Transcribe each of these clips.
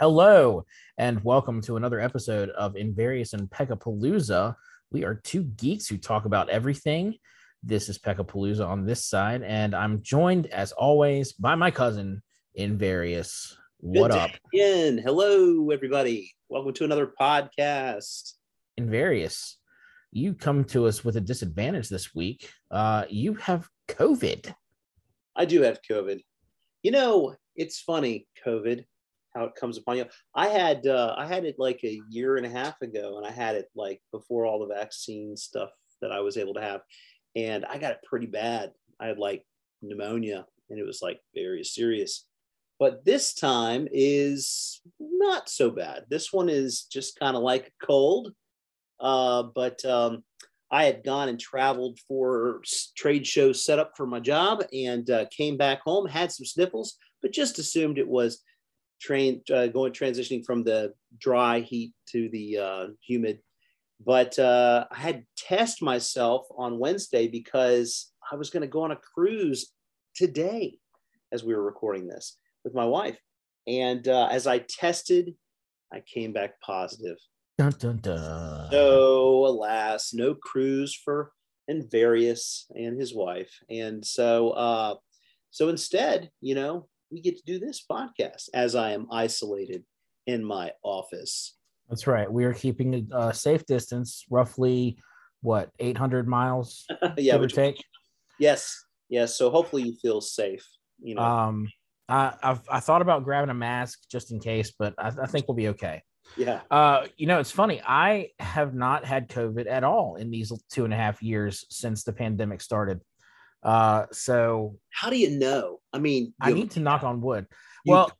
Hello, and welcome to another episode of Invarious and Peckapalooza. We are two geeks who talk about everything. This is Peckapalooza on this side, and I'm joined, as always, by my cousin, Invarious. What up, Again, hello everybody. Welcome to another podcast. Invarious? You come to us with a disadvantage this week. Uh, you have COVID. I do have COVID. You know, it's funny, COVID, how it comes upon you. I had uh, I had it like a year and a half ago, and I had it like before all the vaccine stuff that I was able to have, and I got it pretty bad. I had like pneumonia, and it was like very serious. But this time is not so bad. This one is just kind of like a cold. Uh, but um, I had gone and traveled for trade shows set up for my job and uh, came back home, had some sniffles, but just assumed it was train uh, going transitioning from the dry heat to the uh, humid. But uh, I had test myself on Wednesday because I was going to go on a cruise today as we were recording this with my wife. And uh, as I tested, I came back positive. Dun, dun, dun. So, alas, no cruise for Invarious and his wife. And so, uh, so instead, you know, we get to do this podcast as I am isolated in my office. That's right. We are keeping a safe distance, roughly what 800 miles, yeah, give or take. yes, yes. So hopefully you feel safe. You know, Um, I I've, I thought about grabbing a mask just in case, but I, I think we'll be okay. yeah. Uh, you know, it's funny. I have not had COVID at all in these two and a half years since the pandemic started. Uh, so How do you know? I mean, I need to knock on wood. Well.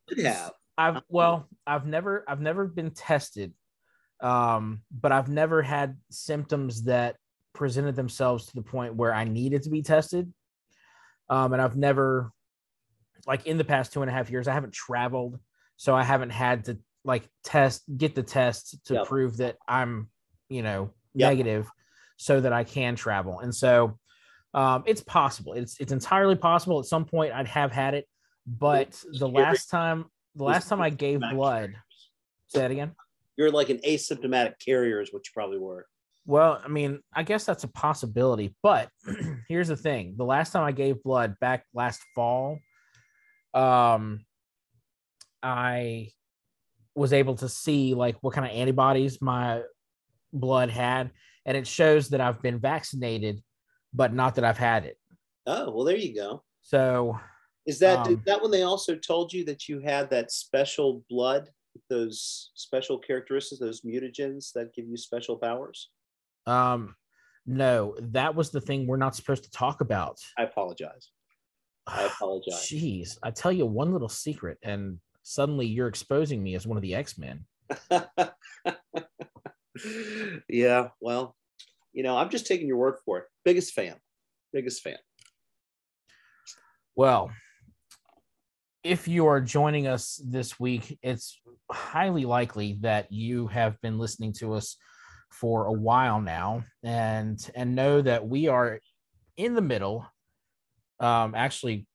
I've well, I've never I've never been tested, um, but I've never had symptoms that presented themselves to the point where I needed to be tested. Um, and I've never, like in the past two and a half years, I haven't traveled, so I haven't had to like test get the test to Yep. prove that I'm, you know, Yep. negative, so that I can travel. And so, um, it's possible. It's it's entirely possible. At some point, I'd have had it, but the last time the last time I gave blood, say that again. You're like an asymptomatic carrier, is what you probably were. Well, I mean, I guess that's a possibility, but here's the thing: the last time I gave blood back last fall, um, I was able to see like what kind of antibodies my blood had, and it shows that I've been vaccinated, but not that I've had it. Oh, well, there you go. So Is that Um, that when they also told you that you had that special blood, those special characteristics, those mutagens that give you special powers? Um, no, that was the thing we're not supposed to talk about. I apologize. I apologize. Jeez, I tell you one little secret, and suddenly you're exposing me as one of the X Men. yeah, well, you know, I'm just taking your word for it. Biggest fan. Biggest fan. Well, if you are joining us this week, it's highly likely that you have been listening to us for a while now, and and know that we are in the middle. Um, actually,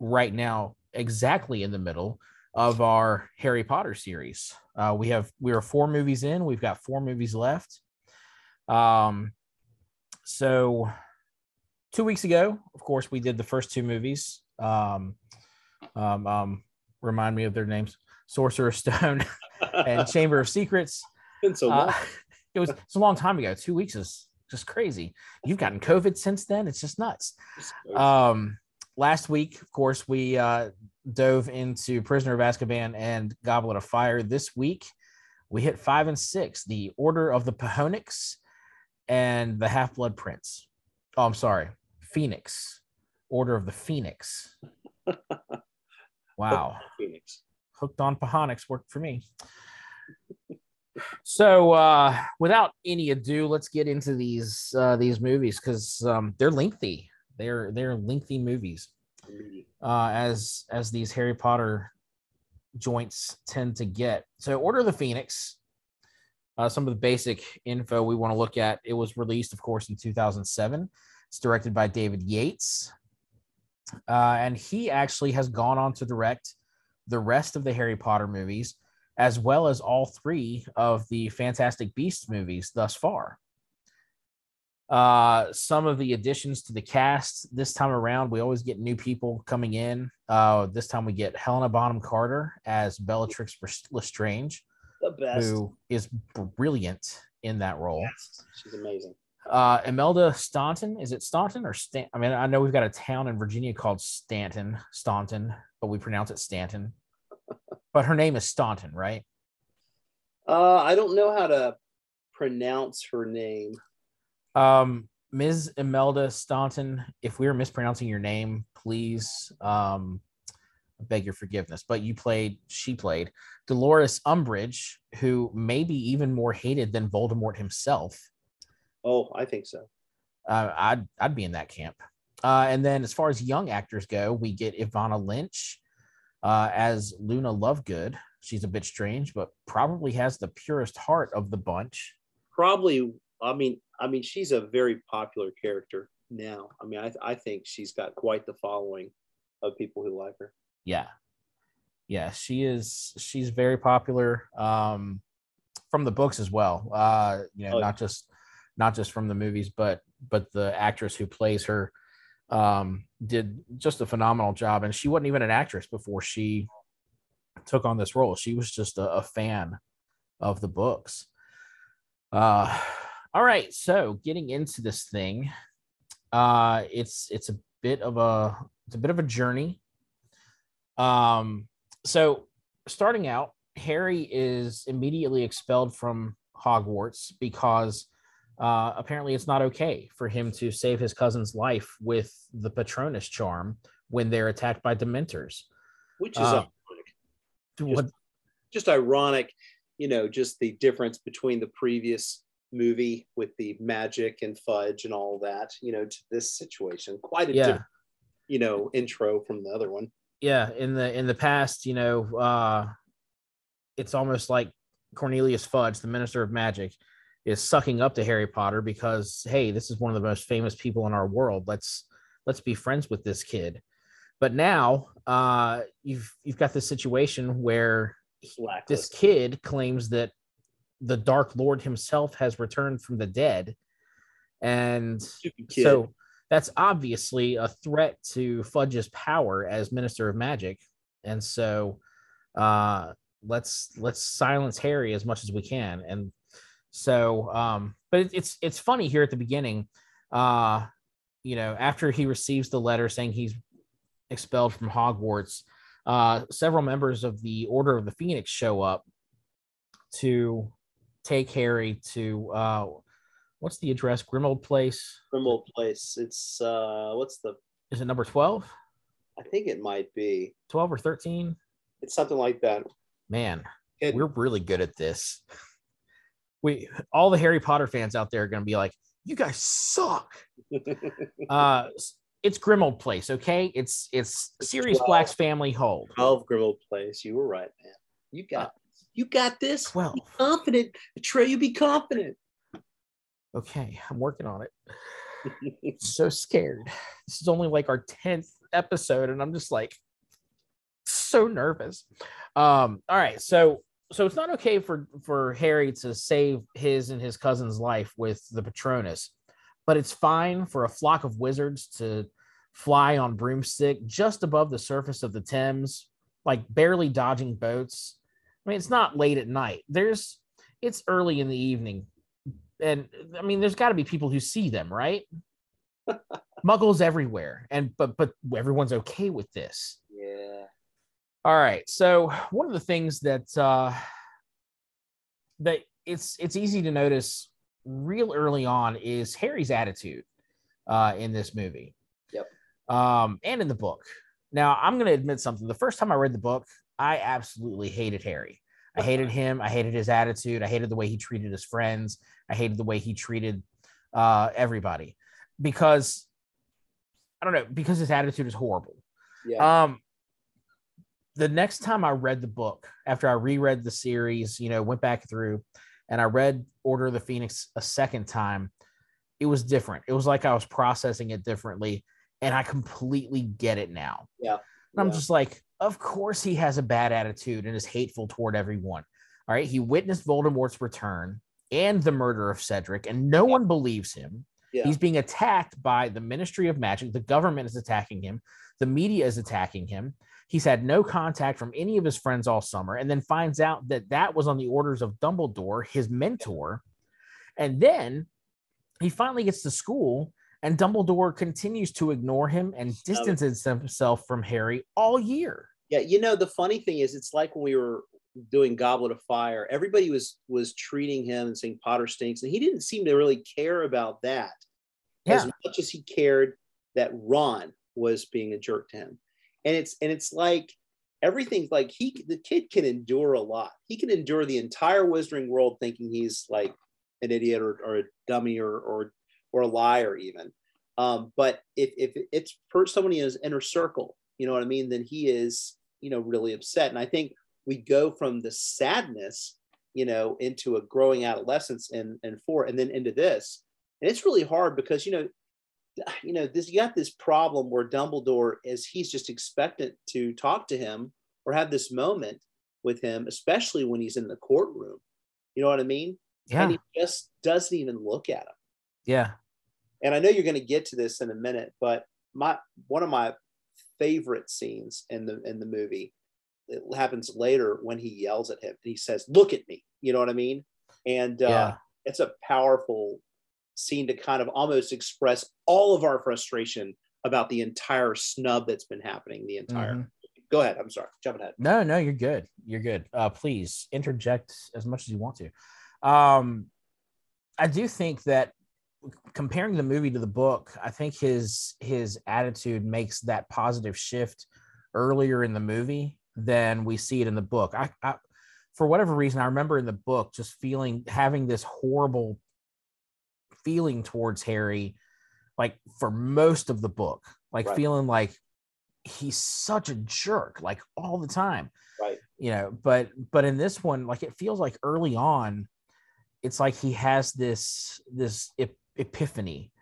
right now, exactly in the middle of our Harry Potter series. Uh, we have we are four movies in. We've got four movies left. Um, so two weeks ago, of course, we did the first two movies. Um, um, um, remind me of their names: Sorcerer's Stone and Chamber of Secrets. Been so Uh, it was it's a long time ago. Two weeks is just crazy. You've gotten COVID since then. It's just nuts. Um, last week, of course, we uh, dove into Prisoner of Azkaban and Goblet of Fire. This week, we hit five and six: The Order of the Pahonix and the Half Blood Prince. Oh, I'm sorry, Phoenix. Order of the Phoenix. Wow Phoenix. hooked on Pahonix worked for me. So, uh, without any ado, let's get into these uh, these movies because um, they're lengthy. They're they're lengthy movies, uh, as as these Harry Potter joints tend to get. So, Order of the Phoenix. Uh, some of the basic info we want to look at. It was released, of course, in 2007. It's directed by David Yates, uh, and he actually has gone on to direct the rest of the Harry Potter movies, as well as all three of the Fantastic Beasts movies thus far. Uh, some of the additions to the cast this time around, we always get new people coming in. Uh, this time we get Helena Bonham Carter as Bellatrix Lestrange, the best, who is brilliant in that role. Yes, she's amazing. Uh, Imelda Staunton, is it Staunton or Stan? I mean, I know we've got a town in Virginia called Stanton, Staunton, but we pronounce it Stanton. but her name is Staunton, right? Uh, I don't know how to pronounce her name. Um, Ms. Imelda Staunton, if we are mispronouncing your name, please um, beg your forgiveness. But you played, she played Dolores Umbridge, who may be even more hated than Voldemort himself. Oh, I think so. Uh, I'd I'd be in that camp. Uh, and then as far as young actors go, we get Evanna Lynch uh, as Luna Lovegood. She's a bit strange, but probably has the purest heart of the bunch. Probably, I mean, I mean, she's a very popular character now. I mean, I, I think she's got quite the following of people who like her. Yeah, yeah, she is. She's very popular um, from the books as well. Uh, you know, oh, not just not just from the movies, but but the actress who plays her um, did just a phenomenal job. And she wasn't even an actress before she took on this role. She was just a, a fan of the books. Uh, all right, so getting into this thing, uh, it's it's a bit of a it's a bit of a journey. Um, so starting out, Harry is immediately expelled from Hogwarts because uh, apparently it's not okay for him to save his cousin's life with the Patronus charm when they're attacked by Dementors. Which is uh, ironic. Just, just ironic, you know, just the difference between the previous movie with the magic and fudge and all that, you know, to this situation. Quite a yeah. different, you know, intro from the other one. Yeah, in the in the past, you know, uh it's almost like Cornelius Fudge, the minister of magic, is sucking up to Harry Potter because hey, this is one of the most famous people in our world. Let's let's be friends with this kid. But now uh you've you've got this situation where this kid claims that the Dark Lord himself has returned from the dead. And so that's obviously a threat to Fudge's power as Minister of Magic. And so uh let's let's silence Harry as much as we can. And so um, but it's it's funny here at the beginning. Uh, you know, after he receives the letter saying he's expelled from Hogwarts, uh, several members of the Order of the Phoenix show up to take Harry to uh, what's the address? Grimmauld Place. Grimmauld Place. It's uh, what's the? Is it number twelve? I think it might be twelve or thirteen. It's something like that. Man, it, we're really good at this. We all the Harry Potter fans out there are going to be like, "You guys suck." uh, it's Grimmauld Place, okay? It's it's Sirius 12, Black's family home. Twelve Grimmauld Place. You were right, man. You got uh, you got this. Twelve. Be confident, Trey. You be confident. Okay, I'm working on it. so scared. This is only like our tenth episode, and I'm just like so nervous. Um, all right, so so it's not okay for for Harry to save his and his cousin's life with the Patronus, but it's fine for a flock of wizards to fly on broomstick just above the surface of the Thames, like barely dodging boats. I mean, it's not late at night. There's it's early in the evening. And I mean, there's got to be people who see them, right? Muggles everywhere. And but but everyone's okay with this. Yeah. All right. So one of the things that uh, that it's it's easy to notice real early on is Harry's attitude uh, in this movie. Yep. Um, and in the book. Now I'm going to admit something. The first time I read the book, I absolutely hated Harry. I hated him. I hated his attitude. I hated the way he treated his friends. I hated the way he treated uh, everybody because I don't know because his attitude is horrible. Yeah. Um, the next time I read the book, after I reread the series, you know, went back through and I read Order of the Phoenix a second time, it was different. It was like I was processing it differently and I completely get it now. Yeah. And I'm just like, of course he has a bad attitude and is hateful toward everyone. All right. He witnessed Voldemort's return and the murder of Cedric, and no one believes him. Yeah. He's being attacked by the Ministry of Magic. The government is attacking him. The media is attacking him. He's had no contact from any of his friends all summer, and then finds out that that was on the orders of Dumbledore, his mentor. And then he finally gets to school, and Dumbledore continues to ignore him and distances himself from Harry all year. Yeah, you know the funny thing is, it's like when we were doing Goblet of Fire. Everybody was was treating him and saying Potter stinks, and he didn't seem to really care about that Yeah. as much as he cared that Ron was being a jerk to him. And it's and it's like everything's like he the kid can endure a lot. He can endure the entire wizarding world thinking he's like an idiot or, or a dummy or or or a liar even. Um, but if if it's per someone in his inner circle, you know what I mean, then he is you know really upset. And I think we go from the sadness, you know, into a growing adolescence and and four, and then into this. And it's really hard because you know, you know, this you got this problem where Dumbledore is he's just expectant to talk to him or have this moment with him, especially when he's in the courtroom. You know what I mean? Yeah. And he just doesn't even look at him. Yeah. And I know you're going to get to this in a minute, but my one of my favorite scenes in the in the movie it happens later when he yells at him. He says, "Look at me." You know what I mean? And uh, Yeah. it's a powerful scene to kind of almost express all of our frustration about the entire snub that's been happening the entire. Mhm. Go ahead. I'm sorry. Jump ahead. No, no, you're good. You're good. Uh, please interject as much as you want to. Um, I do think that comparing the movie to the book, I think his his attitude makes that positive shift earlier in the movie than we see it in the book. I, I for whatever reason, I remember in the book just feeling having this horrible feeling towards Harry, like for most of the book, like Right. feeling like he's such a jerk, like all the time. Right. You know, but but in this one, like it feels like early on, it's like he has this this ep- epiphany,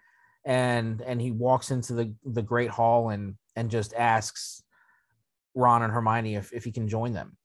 and and he walks into the the great hall and and just asks Ron and Hermione if if he can join them,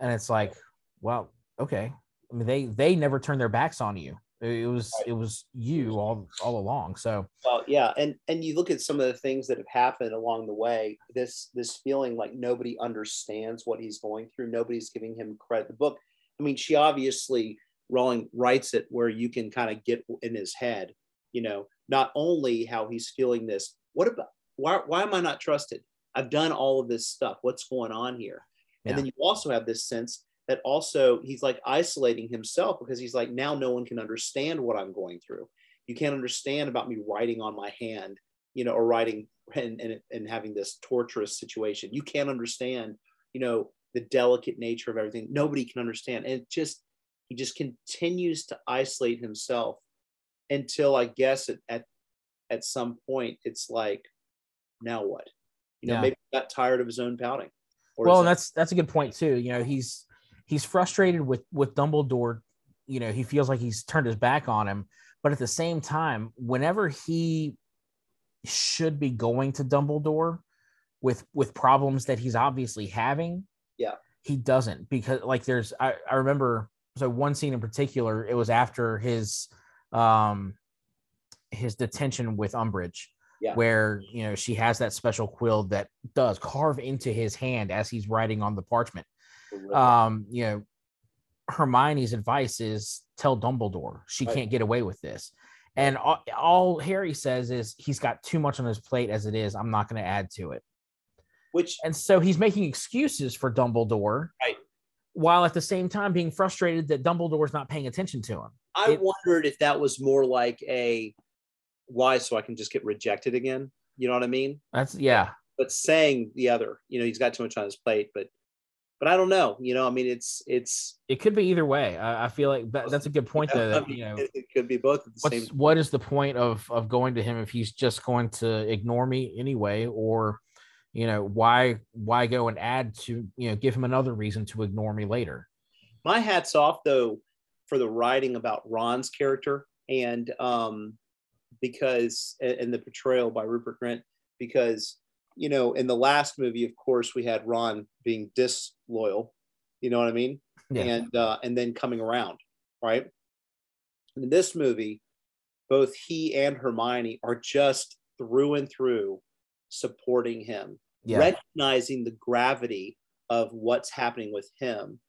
and it's like, well, okay. I mean, they they never turned their backs on you. It was Right. it was you all all along. So Well, yeah, and and you look at some of the things that have happened along the way. This this feeling like nobody understands what he's going through. Nobody's giving him credit. The book. I mean, she obviously Rowling writes it where you can kind of get in his head. You know, not only how he's feeling this. What about why? Why am I not trusted? I've done all of this stuff. What's going on here? Yeah. And then you also have this sense that also he's like isolating himself because he's like now no one can understand what I'm going through you can't understand about me writing on my hand, you know, or writing and, and, and having this torturous situation. You can't understand, you know, the delicate nature of everything. Nobody can understand. And it just, he just continues to isolate himself until I guess at, at, at some point it's like, now what? You know, Yeah. maybe he got tired of his own pouting. Well, is and that- that's that's a good point too. You know, he's he's frustrated with with Dumbledore. You know, he feels like he's turned his back on him, but at the same time, whenever he should be going to Dumbledore with with problems that he's obviously having, Yeah. he doesn't because like there's I, I remember so one scene in particular, it was after his um his detention with Umbridge Yeah. where you know she has that special quill that does carve into his hand as he's writing on the parchment. Um, you know, Hermione's advice is tell Dumbledore she Right. can't get away with this. And all, all Harry says is he's got too much on his plate as it is. I'm not going to add to it. which And so he's making excuses for Dumbledore, Right. while at the same time being frustrated that Dumbledore's not paying attention to him. I It- wondered if that was more like a why so I can just get rejected again. You know what I mean? That's yeah, But saying the other, you know, he's got too much on his plate, but but I don't know. You know, I mean, it's it's it could be either way. I, I feel like that, that's a good point though. That, you know, it, it could be both at the what's same. what is the point of of going to him if he's just going to ignore me anyway or you know why why go and add to you know give him another reason to ignore me later My hats off though for the writing about Ron's character and um because and the portrayal by Rupert Grint because you know, in the last movie, of course, we had Ron being disloyal. You know what I mean? Yeah. And uh, and then coming around, right? In this movie, both he and Hermione are just through and through supporting him, Yeah. recognizing the gravity of what's happening with him.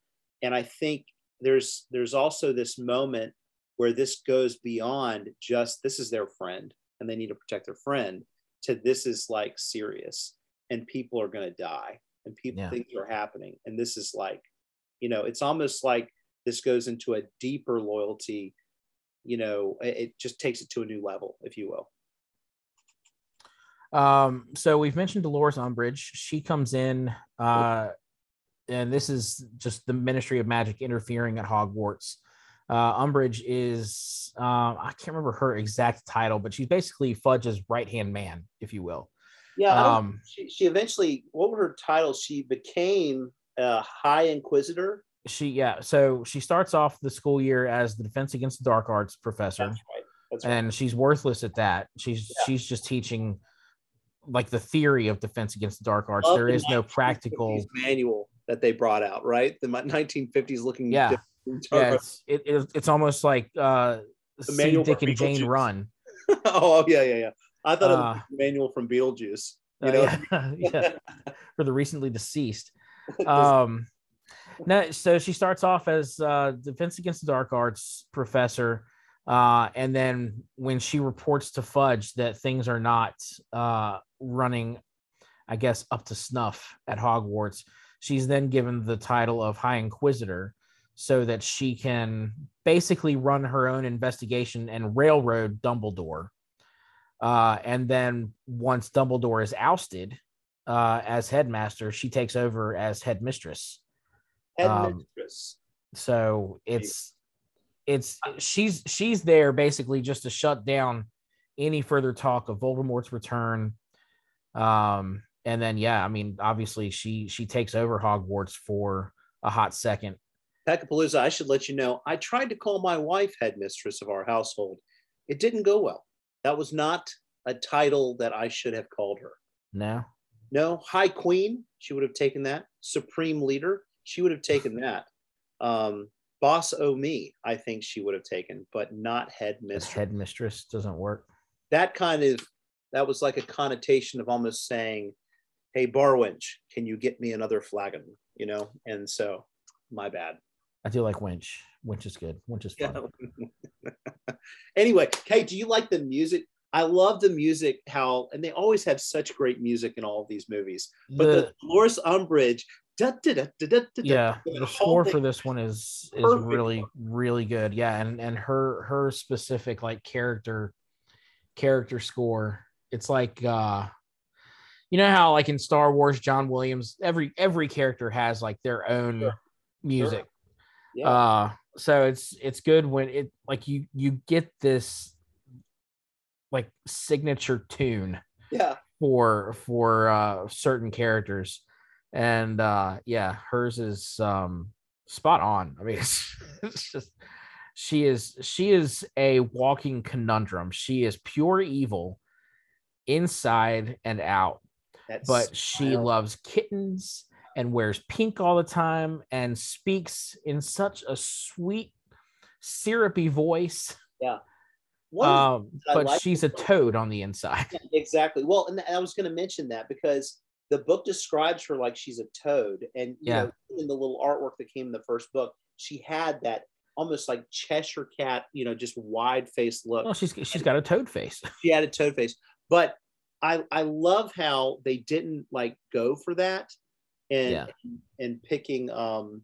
And I think there's there's also this moment where this goes beyond just this is their friend and they need to protect their friend to this is like serious and people are going to die and people Yeah. things are happening and this is like you know it's almost like this goes into a deeper loyalty you know it, it just takes it to a new level if you will Um, so we've mentioned Dolores Umbridge. She comes in, uh, and this is just the Ministry of Magic interfering at Hogwarts. Uh, Umbridge is, um, I can't remember her exact title, but she's basically Fudge's right hand man, if you will. yeah Um, she, she eventually what were her titles she became a high inquisitor she, yeah, so she starts off the school year as the Defense Against the Dark Arts professor. that's right that's right and she's worthless at that. She's Yeah. she's just teaching like the theory of defense against the dark arts. There the is no practical. manual that they brought out right the 1950s looking Yeah. Different- Yeah, it's it, it- it's almost like uh, see manual Dick and Jane run. oh yeah yeah yeah. I thought it was Uh, the manual from beetlejuice you Uh, know? yeah, yeah, for the recently deceased. Um, no, so she starts off as uh, defense against the dark arts professor, uh, and then when she reports to Fudge that things are not uh, running, I guess up to snuff at Hogwarts, she's then given the title of High Inquisitor, so that she can basically run her own investigation and railroad Dumbledore. Uh, and then once Dumbledore is ousted uh, as headmaster, she takes over as headmistress. headmistress So it's it's she's she's there basically just to shut down any further talk of Voldemort's return. Um, and then yeah, I mean, obviously she she takes over Hogwarts for a hot second. Peckapalooza, I should let you know, I tried to call my wife headmistress of our household. It didn't go well. That was not a title that I should have called her. No, No, High Queen, she would have taken that. Supreme Leader, she would have taken that. Um, Boss O Me, I think she would have taken, but not headmistress. headmistress doesn't work. that kind of that was like a connotation of almost saying, "Hey, Barwinch, can you get me another flagon?" You know, and so my bad. I do like Winch. Winch is good. Winch is fun. anyway, Kate, do you like the music? I love the music. How and they always have such great music in all of these movies. But the, The- Dolores Umbridge, da, da, da, yeah the the score for this one is is Perfect. really really good yeah and and her her specific like character character score it's like uh you know how like in star wars john williams every every character has like their own Sure. music yeah, uh so it's it's good when it like you you get this like signature tune yeah, for for uh certain characters. And uh yeah hers is um spot on. I mean it's, it's just she is she is a walking conundrum. She is pure evil inside and out. That's but she smile. loves kittens and wears pink all the time and speaks in such a sweet syrupy voice Yeah. um but like she's a toad on the inside Yeah, exactly. Well, and I was going to mention that because the book describes her like she's a toad, and you Yeah. know, in the little artwork that came in the first book, she had that almost like Cheshire cat, you know, just wide faced look. well she's she's got a toad face She had a toad face, but I I love how they didn't like go for that, and Yeah. and picking um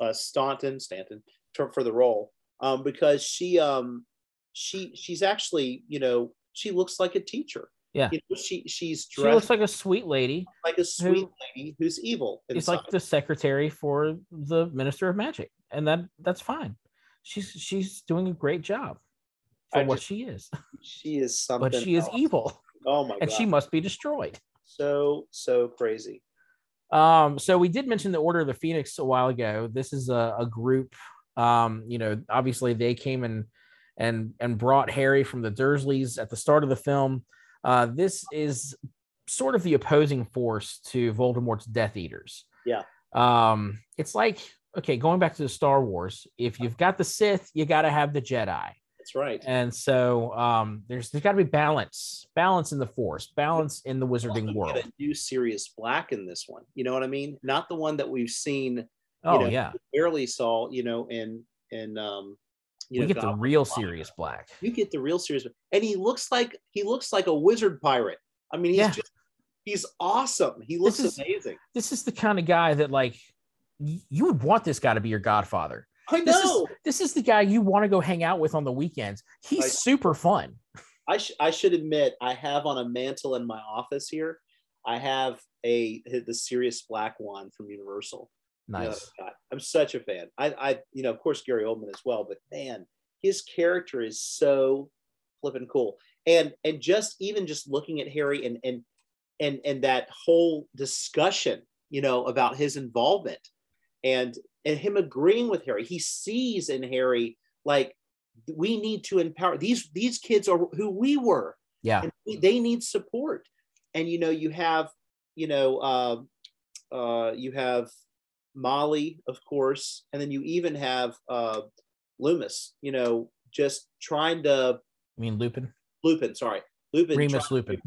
uh Staunton Stanton for, the role um because she um she she's actually you know she looks like a teacher Yeah. you know, she she's she dressed looks like a sweet lady like a sweet who- lady who's evil It's like the secretary for the minister of magic, and that that's fine. She's she's doing a great job for I what just- she is, she is something but she is evil, oh my and god she must be destroyed. so so crazy Um, so we did mention the Order of the Phoenix a while ago. This is a, a group. Um, you know, obviously they came and and and brought Harry from the Dursleys at the start of the film. Uh, this is sort of the opposing force to Voldemort's Death Eaters. Yeah. Um, it's like okay, going back to the Star Wars, if you've got the Sith, you got to have the Jedi. That's right. And so um, there's there's got to be balance, balance in the Force, balance in the Wizarding world. get a new Sirius Black in this one. You know what I mean? Not the one that we've seen. Oh know, yeah, Barely saw. You know, in in um. You we know, get the real Fire. Sirius Black. You get the real Sirius, and he looks like he looks like a wizard pirate. I mean, he's Yeah. just he's awesome. He looks is- amazing. This is the kind of guy that like you would want this guy to be your godfather. I This is know. this is the guy you want to go hang out with on the weekends. He's I- super fun. I, sh- I should admit, I have on a mantle in my office here. I have a the Sirius Black one from Universal. you know, Nice. I've got. I'm such a fan. I, I, you know, of course, Gary Oldman as well. But man, his character is so flippin' cool. And and just even just looking at Harry and and and and that whole discussion, you know, about his involvement and and him agreeing with Harry. He sees in Harry like we need to empower these these kids are who we were Yeah. and we- they need support and you know you have you know uh, uh, you have molly of course and then you even have uh, loomis you know just trying to I mean Lupin. lupin sorry lupin Remus trying- Lupin.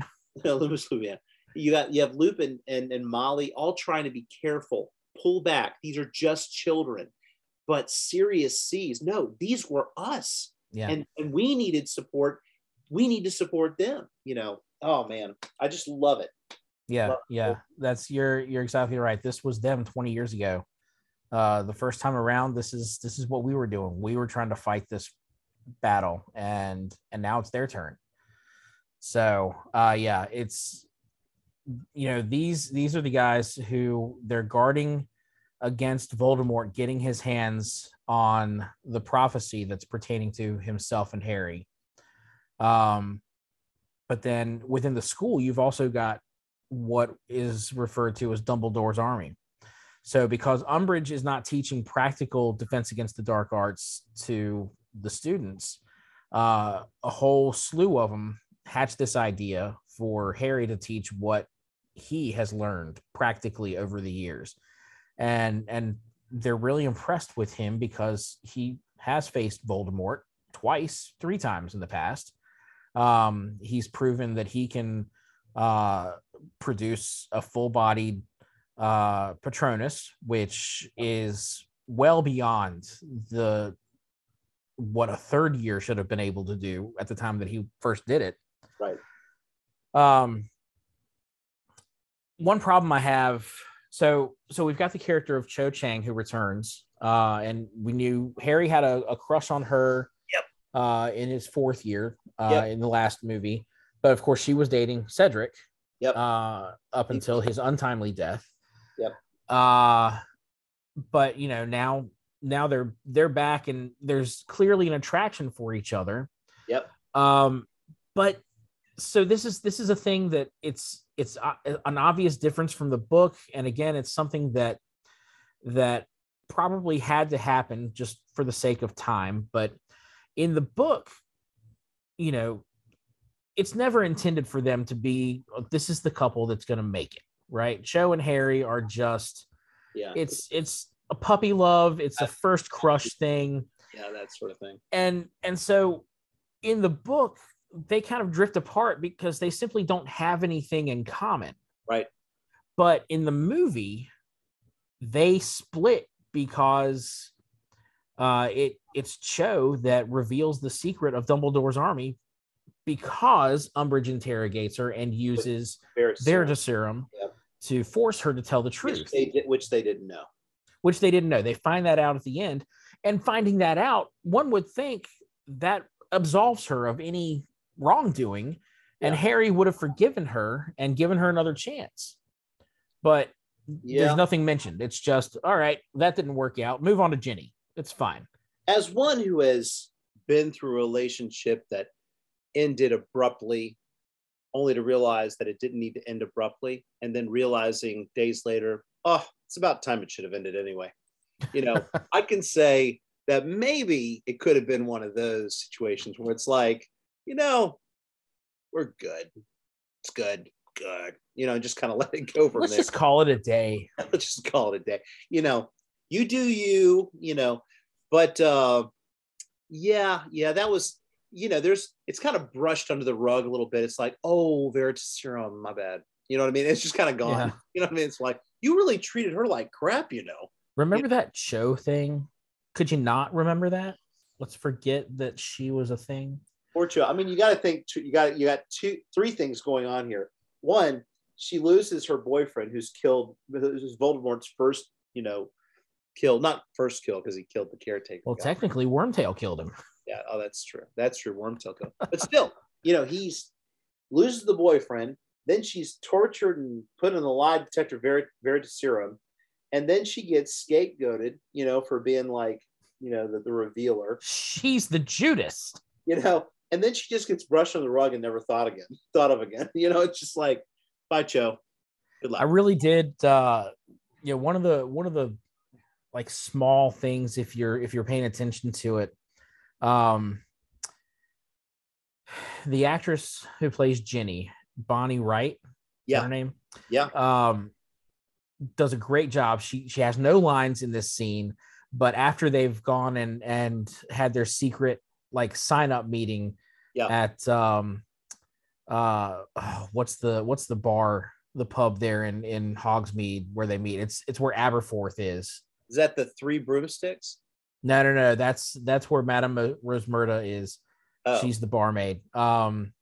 loomis lupin yeah. you got you have lupin and, and molly all trying to be careful pull back these are just children but sirius sees no these were us Yeah. and and we needed support we need to support them you know oh man i just love it Yeah, Love- yeah, that's you're you're exactly right. This was them 20 years ago. Uh, the first time around, this is this is what we were doing. We were trying to fight this battle, and and now it's their turn. So, uh, yeah, it's you know these these are the guys who they're guarding against Voldemort getting his hands on the prophecy that's pertaining to himself and Harry. Um, but then within the school, you've also got what is referred to as Dumbledore's army. So, because Umbridge is not teaching practical defense against the dark arts to the students, uh, a whole slew of them hatched this idea for Harry to teach what he has learned practically over the years, and and they're really impressed with him because he has faced Voldemort twice, three times in the past. Um, he's proven that he can uh, produce a full-bodied uh, Patronus, which is well beyond the what a third year should have been able to do at the time that he first did it. Right. Um, one problem I have, so so we've got the character of Cho Chang who returns, uh, and we knew Harry had a, a crush on her. Yep. Uh, in his fourth year, uh, Yep. in the last movie, but of course she was dating Cedric. Yep. Uh, up until his untimely death. Yep. Uh, but you know now now they're they're back and there's clearly an attraction for each other. Yep. Um, but so this is this is a thing that it's it's uh, an obvious difference from the book, and again, it's something that that probably had to happen just for the sake of time. But in the book, you know, it's never intended for them to be. "Oh, This is the couple that's going to make it, right? Cho and Harry are just. yeah It's it's a puppy love. It's a first crush thing yeah that sort of thing and and so in the book they kind of drift apart because they simply don't have anything in common Right. but in the movie they split because uh it it's cho that reveals the secret of dumbledore's army because umbridge interrogates her and uses Veritaserum serum to force her to tell the which truth they, did, which they didn't know which they didn't know. They find that out at the end. And finding that out, one would think that absolves her of any wrongdoing, and Harry would have forgiven her and given her another chance. But yeah there's nothing mentioned. It's just, all right, that didn't work out. Move on to Ginny. It's fine. as one who has been through a relationship that ended abruptly only to realize that it didn't need to end abruptly and then realizing days later oh it's about time it should have ended anyway you know i can say that maybe it could have been one of those situations where it's like you know we're good it's good good. You know, just kind of let it go from Let's there. just call it a day. Let's just call it a day. You know, you do you, you know, but uh yeah, yeah, that was, you know, there's it's kind of brushed under the rug a little bit. It's like, oh, Veritaserum, my bad. You know what I mean? It's just kind of gone. Yeah. You know what I mean? It's like you really treated her like crap, you know. Remember that show thing? Could you not remember that? Let's forget that she was a thing. Cho. I mean, you got to think. You got you got two, three things going on here. One, she loses her boyfriend, who's killed. Who's Voldemort's first, you know, kill. Not first kill because he killed the caretaker. Well, guy. technically, Wormtail killed him. Yeah. Oh, that's true. That's true. Wormtail killed. But still, you know, he's loses the boyfriend. Then she's tortured and put in the lie detector Verit- Veritaserum, and then she gets scapegoated. You know, for being like, you know, the, the revealer. She's the Judas. you know, and then she just gets brushed on the rug and never thought again, thought of again. You know, it's just like, bye, Cho. Good luck. I really did. Uh, you know, one of the one of the like small things if you're if you're paying attention to it. Um, the actress who plays Ginny, Bonnie Wright, Yeah. her name. Yeah. um, does a great job. She she has no lines in this scene, but after they've gone and and had their secret like sign up meeting Yeah. at um uh oh, what's the what's the bar the pub there in in Hogsmeade where they meet it's it's where Aberforth is Is that the three broomsticks? no no no that's that's where Madame Rosmerta is Oh, she's the barmaid um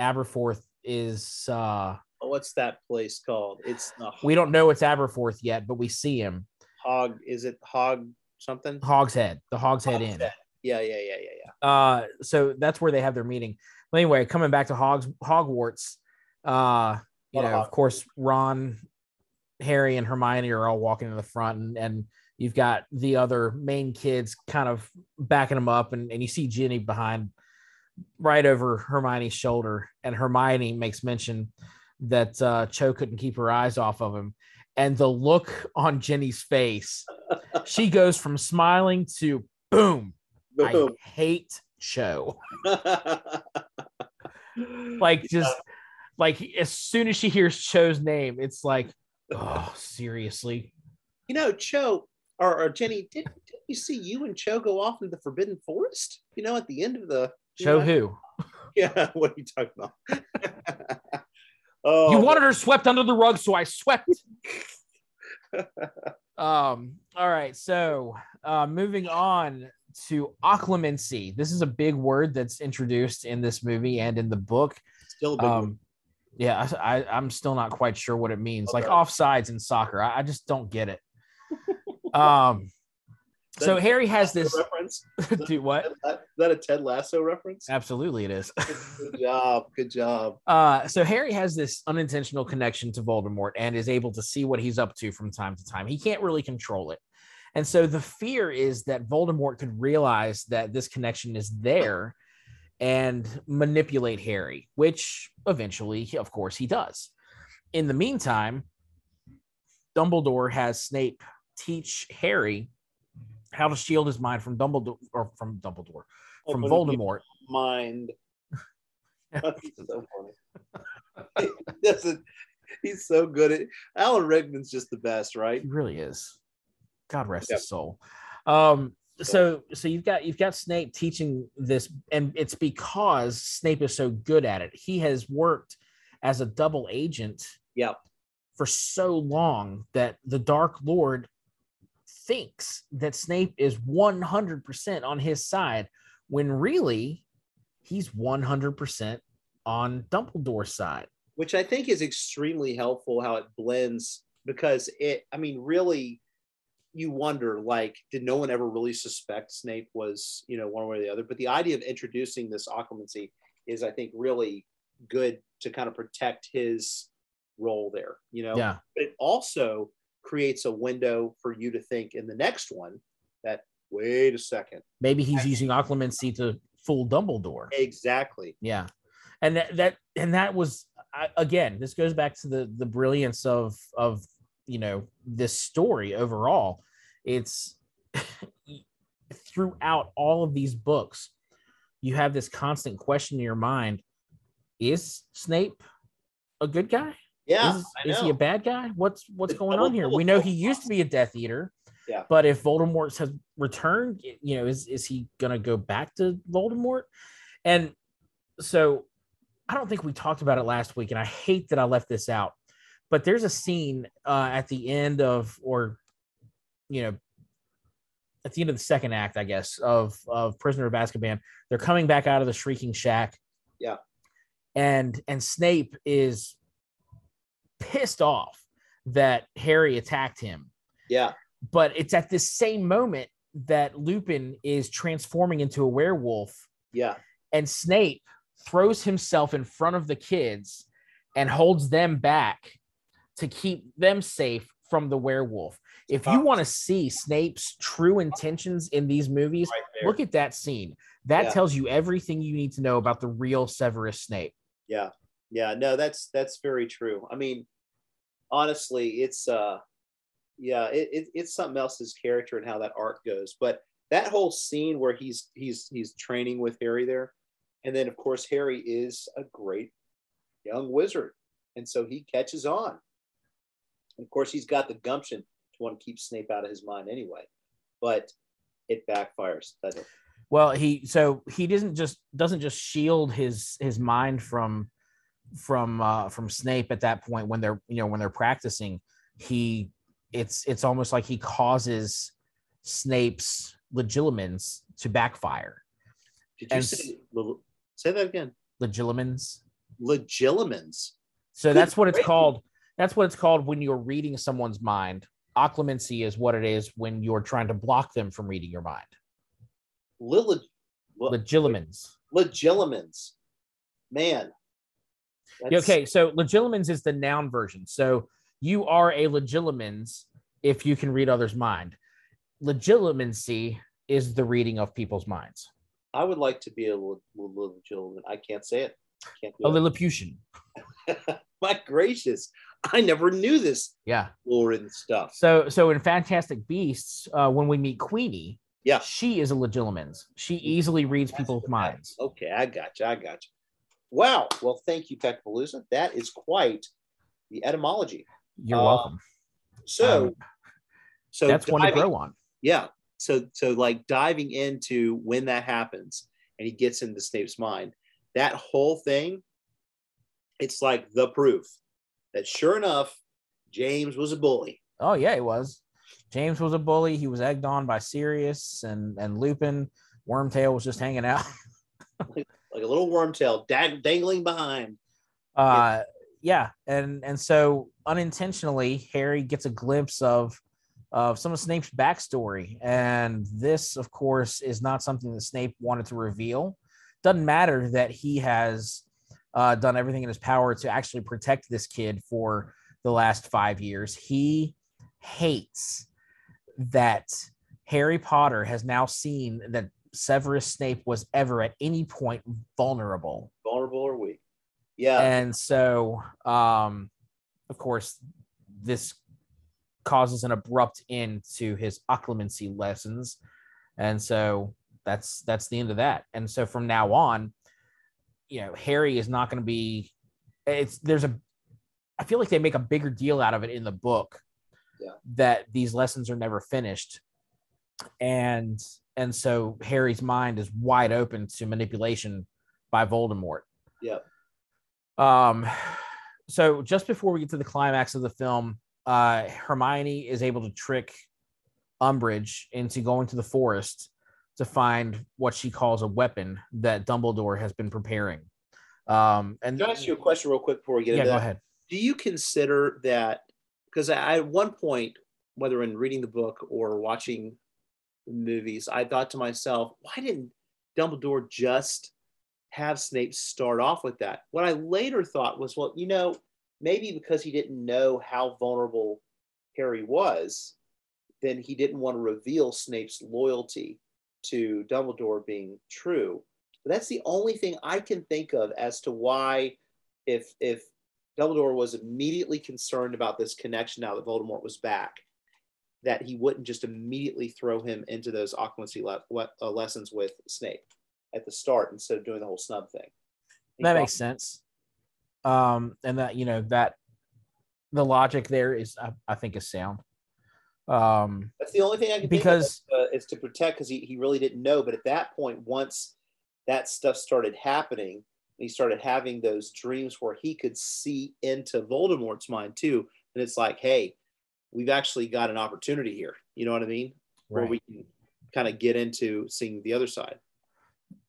Aberforth is uh what's that place called? It's the we don't know it's Aberforth yet but we see him hog. Is it hog something? Hogshead the Hogshead Inn Hogshead. Yeah, yeah, yeah, yeah, yeah. uh so that's where they have their meeting but anyway coming back to hogs hogwarts uh you of know of course ron harry and hermione are all walking to the front and, and you've got the other main kids kind of backing them up and, and you see ginny behind right over hermione's shoulder and hermione makes mention that uh cho couldn't keep her eyes off of him and the look on ginny's face she goes from smiling to boom I hate Cho. Like just like as soon as she hears Cho's name, it's like, oh, seriously. you know, Cho or, or Ginny, did, did we see you and Cho go off into the Forbidden Forest? You know, at the end of the Cho know, who? Yeah, what are you talking about? oh, you wanted her swept under the rug, so I swept. um, all right. So uh moving on to occlumency. This is a big word that's introduced in this movie and in the book. still a big one. Um, yeah, I, I, I'm still not quite sure what it means. Like Okay. offsides in soccer, I, I just don't get it. Um, so Harry has this. reference. Do what? Is that- is that a Ted Lasso reference? Absolutely, it is. good job. Good job. Uh, so Harry has this unintentional connection to Voldemort and is able to see what he's up to from time to time. He can't really control it. And so the fear is that Voldemort could realize that this connection is there and manipulate Harry, which eventually, of course, he does. In the meantime, Dumbledore has Snape teach Harry how to shield his mind from Dumbledore or from Dumbledore, from Voldemort. Mind. He's so funny. he doesn't. He's so good at. Alan Rickman's just the best, right? He really is. God rest Yep. his soul. Um, so so you've got you've got Snape teaching this, and it's because Snape is so good at it. He has worked as a double agent Yep. for so long that the Dark Lord thinks that Snape is 100% on his side when really he's 100% on Dumbledore's side. which I think is extremely helpful how it blends because it, I mean, really, you wonder like, did no one ever really suspect Snape was, you know, one way or the other? But the idea of introducing this occlumency is, I think, really good to kind of protect his role there, you know? Yeah. But it also creates a window for you to think in the next one that, wait a second, Maybe he's using occlumency to fool Dumbledore. exactly. Yeah, and that, that and that was I, again. This goes back to the the brilliance of of you know this story overall. It's throughout all of these books, you have this constant question in your mind: Is Snape a good guy? Yeah, is, is he a bad guy? What's what's going on here? We know he used to be a Death Eater. Yeah. But if Voldemort has returned, you know, is is he gonna go back to Voldemort? And so I don't think we talked about it last week, and I hate that I left this out. But there's a scene uh, at the end of, or you know, at the end of the second act, I guess, of of Prisoner of Azkaban. They're coming back out of the Shrieking Shack. Yeah. And and Snape is pissed off that Harry attacked him. Yeah, But it's at this same moment that Lupin is transforming into a werewolf yeah, and Snape throws himself in front of the kids and holds them back to keep them safe from the werewolf. If you want to see Snape's true intentions in these movies, right look at that scene. That Yeah. tells you everything you need to know about the real Severus Snape. yeah, yeah. No, that's that's very true. I mean, honestly, it's uh, yeah, it, it it's something else. His character and how that arc goes, but that whole scene where he's he's he's training with Harry there, and then of course Harry is a great young wizard, and so he catches on. Of course, he's got the gumption to want to keep Snape out of his mind anyway, but it backfires. it? Well, he so he doesn't just doesn't just shield his his mind from from uh from Snape at that point when they're you know when they're practicing. He it's it's almost like he causes Snape's legilimens to backfire. Did you And say, say that again? Legilimens. Legilimens. So Good that's what it's called. That's what it's called when you're reading someone's mind. Occlumency is what it is when you're trying to block them from reading your mind. Legilimens. legilimens. Man. That's- Okay, so legilimens is the noun version. So you are a legilimens if you can read others' mind. Legilimency is the reading of people's minds. I would like to be a little. I can't say it. Can't A. Lilliputian. My gracious. I never knew this Yeah. lore and stuff. So so in Fantastic Beasts, uh, when we meet Queenie, Yeah. she is a legilimens. She easily reads people's minds. Okay, I got you. I got you. Wow. Well, thank you, Peckapalooza. That is quite the etymology. You're Uh, welcome. So, Um, so That's one to grow on. yeah so so like diving into when that happens and he gets into snape's mind that whole thing it's like the proof that sure enough james was a bully Oh yeah, he was. James was a bully. He was egged on by Sirius and and Lupin. Wormtail was just hanging out. like a little wormtail dang, dangling behind uh yeah and and so unintentionally harry gets a glimpse of of some of snape's backstory and this of course is not something that snape wanted to reveal doesn't matter that he has uh, done everything in his power to actually protect this kid for the last five years. He hates that harry potter has now seen that severus snape was ever at any point vulnerable. Vulnerable or weak. Yeah. And so um of course this causes an abrupt end to his occlumency lessons. And so that's that's the end of that. And so from now on you know harry is not going to be it's there's a i feel like they make a bigger deal out of it in the book Yeah. that these lessons are never finished. And and so harry's mind is wide open to manipulation by voldemort. Yeah. Um, so just before we get to the climax of the film, uh, Hermione is able to trick Umbridge into going to the forest to find what she calls a weapon that Dumbledore has been preparing. Um, and can i ask you a question real quick before we get yeah, into go ahead. do you consider that because I at one point whether in reading the book or watching the movies i thought to myself why didn't dumbledore just have snape start off with that what i later thought was well you know maybe because he didn't know how vulnerable harry was then he didn't want to reveal snape's loyalty to dumbledore being true but that's the only thing i can think of as to why if if Dumbledore was immediately concerned about this connection now that Voldemort was back, that he wouldn't just immediately throw him into those occlumency le- le- uh, lessons with Snape at the start instead of doing the whole snub thing. He That makes sense. Um, and that you know that the logic there is, I, I think, is sound. Um, That's the only thing I can because think of, uh, is to protect because he, he really didn't know. But at that point, once that stuff started happening, he started having those dreams where he could see into Voldemort's mind too. And it's like, hey, we've actually got an opportunity here. You know what I mean? Where we can kind of get into seeing the other side.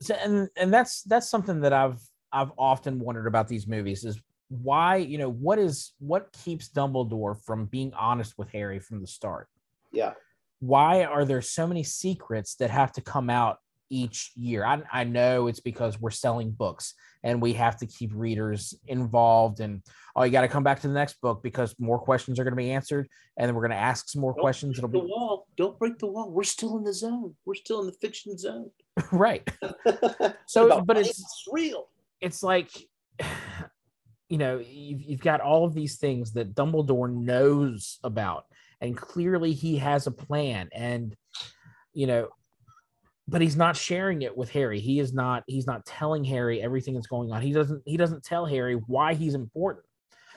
so, and and that's that's something that I've I've often wondered about these movies is why you know what is what keeps Dumbledore from being honest with Harry from the start. Yeah. Why are there so many secrets that have to come out each year? I, I know it's because we're selling books and we have to keep readers involved and oh you got to come back to the next book because more questions are going to be answered and then we're going to ask some more Don't questions break it'll the be wall. Don't break the wall. We're still in the zone. We're still in the fiction zone. right So, but money, it's- real. it's like you know you've, you've got all of these things that dumbledore knows about and clearly he has a plan and you know but he's not sharing it with harry. He is not he's not telling harry everything that's going on. He doesn't he doesn't tell harry why he's important.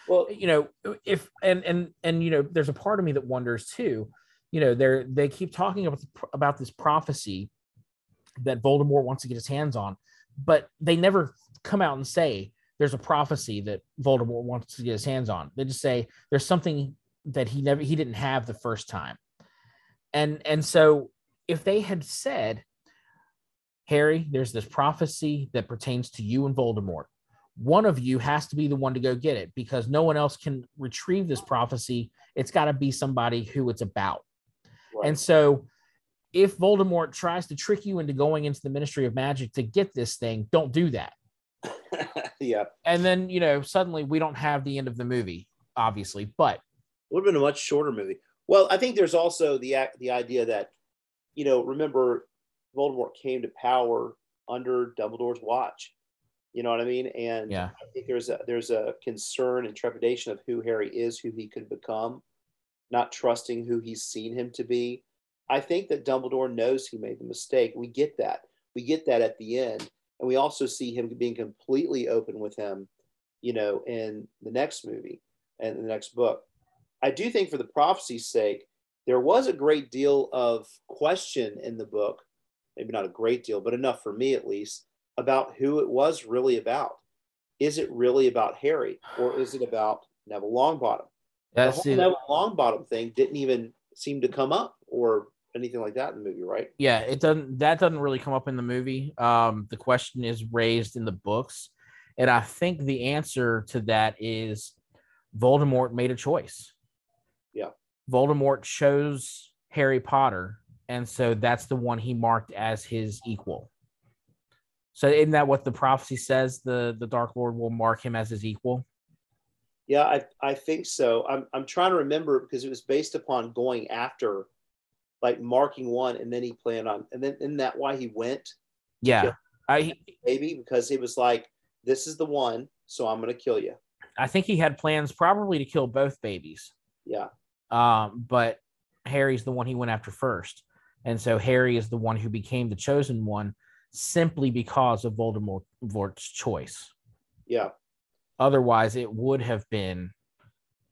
Well, you know if and and and you know there's a part of me that wonders too you know they're they keep talking about about this prophecy that voldemort wants to get his hands on but they never come out and say there's a prophecy that voldemort wants to get his hands on they just say there's something that he never he didn't have the first time and and so if they had said harry there's this prophecy that pertains to you and voldemort one of you has to be the one to go get it because no one else can retrieve this prophecy. It's got to be somebody who it's about. right. And so, if Voldemort tries to trick you into going into the Ministry of Magic to get this thing, don't do that. yeah. And then, you know, suddenly we don't have the end of the movie, obviously. But it would have been a much shorter movie. Well, I think there's also the act- the idea that, you know, remember, Voldemort came to power under Dumbledore's watch. You know what I mean? And yeah, I think there's a there's a concern and trepidation of who Harry is, who he could become, not trusting who he's seen him to be. I think that Dumbledore knows he made the mistake. We get that. We get that at the end, and we also see him being completely open with him, you know, in the next movie and the next book. I do think, for the prophecy's sake, there was a great deal of question in the book, maybe not a great deal, but enough for me at least, about who it was really about. Is it really about Harry or is it about Neville Longbottom? The that's whole it. Neville Longbottom thing didn't even seem to come up or anything like that in the movie, right? yeah, it doesn't that doesn't really come up in the movie. Um, the question is raised in the books, and I think the answer to that is Voldemort made a choice. Yeah. Voldemort chose Harry Potter, and so that's the one he marked as his equal. So isn't that what the prophecy says? The the Dark Lord will mark him as his equal. Yeah, I, I think so. I'm, I'm trying to remember because it was based upon going after, like marking one, and then he planned on, and then isn't that why he went? Yeah. I Maybe because he was like, this is the one, so I'm going to kill you. I think he had plans probably to kill both babies. Yeah. Um, but Harry's the one he went after first. And so Harry is the one who became the chosen one simply because of Voldemort's choice. Yeah. Otherwise, it would have been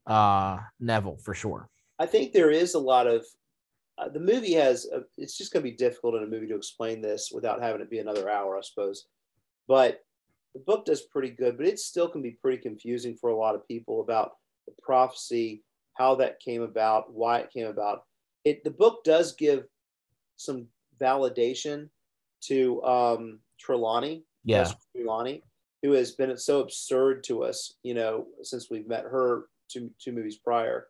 uh, Neville for sure. I think there is a lot of uh, the movie has. A, it's just going to be difficult in a movie to explain this without having it be another hour, I suppose. But the book does pretty good, but it still can be pretty confusing for a lot of people about the prophecy, how that came about, why it came about. It the book does give some validation to um, Trelawney, Yeah. Trelawney, who has been so absurd to us, you know, since we've met her two two movies prior,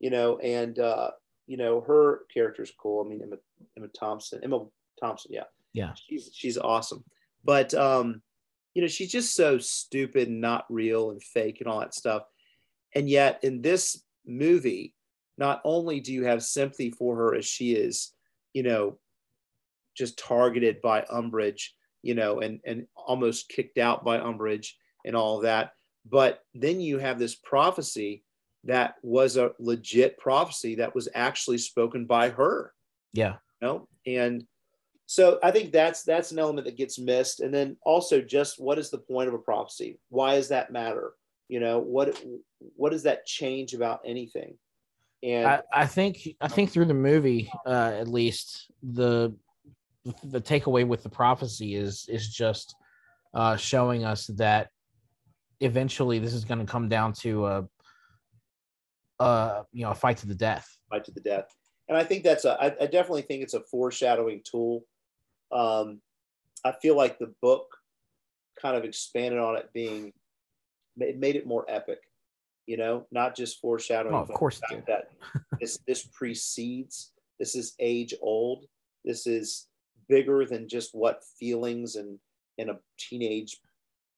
you know, and uh, you know her character's cool. I mean, Emma Emma Thompson, Emma Thompson, yeah, Yeah. she's she's awesome, but um, you know, she's just so stupid and not real and fake and all that stuff, and yet in this movie, not only do you have sympathy for her as she is, you know, just targeted by Umbridge, you know, and and almost kicked out by Umbridge and all that. But then you have this prophecy that was a legit prophecy that was actually spoken by her, Yeah. you know, and so I think that's that's an element that gets missed. And then also just what is the point of a prophecy? Why does that matter? You know, what what does that change about anything? And I, I think I think through the movie, uh, at least the the takeaway with the prophecy is is just uh, showing us that eventually this is going to come down to a, a you know a fight to the death. fight to the death. And I think that's a, I, I definitely think it's a foreshadowing tool. Um, I feel like the book kind of expanded on it being, it made it more epic, you know, not just foreshadowing. Oh, of course the fact that this, this precedes, this is age old. This is bigger than just what feelings and, and a teenage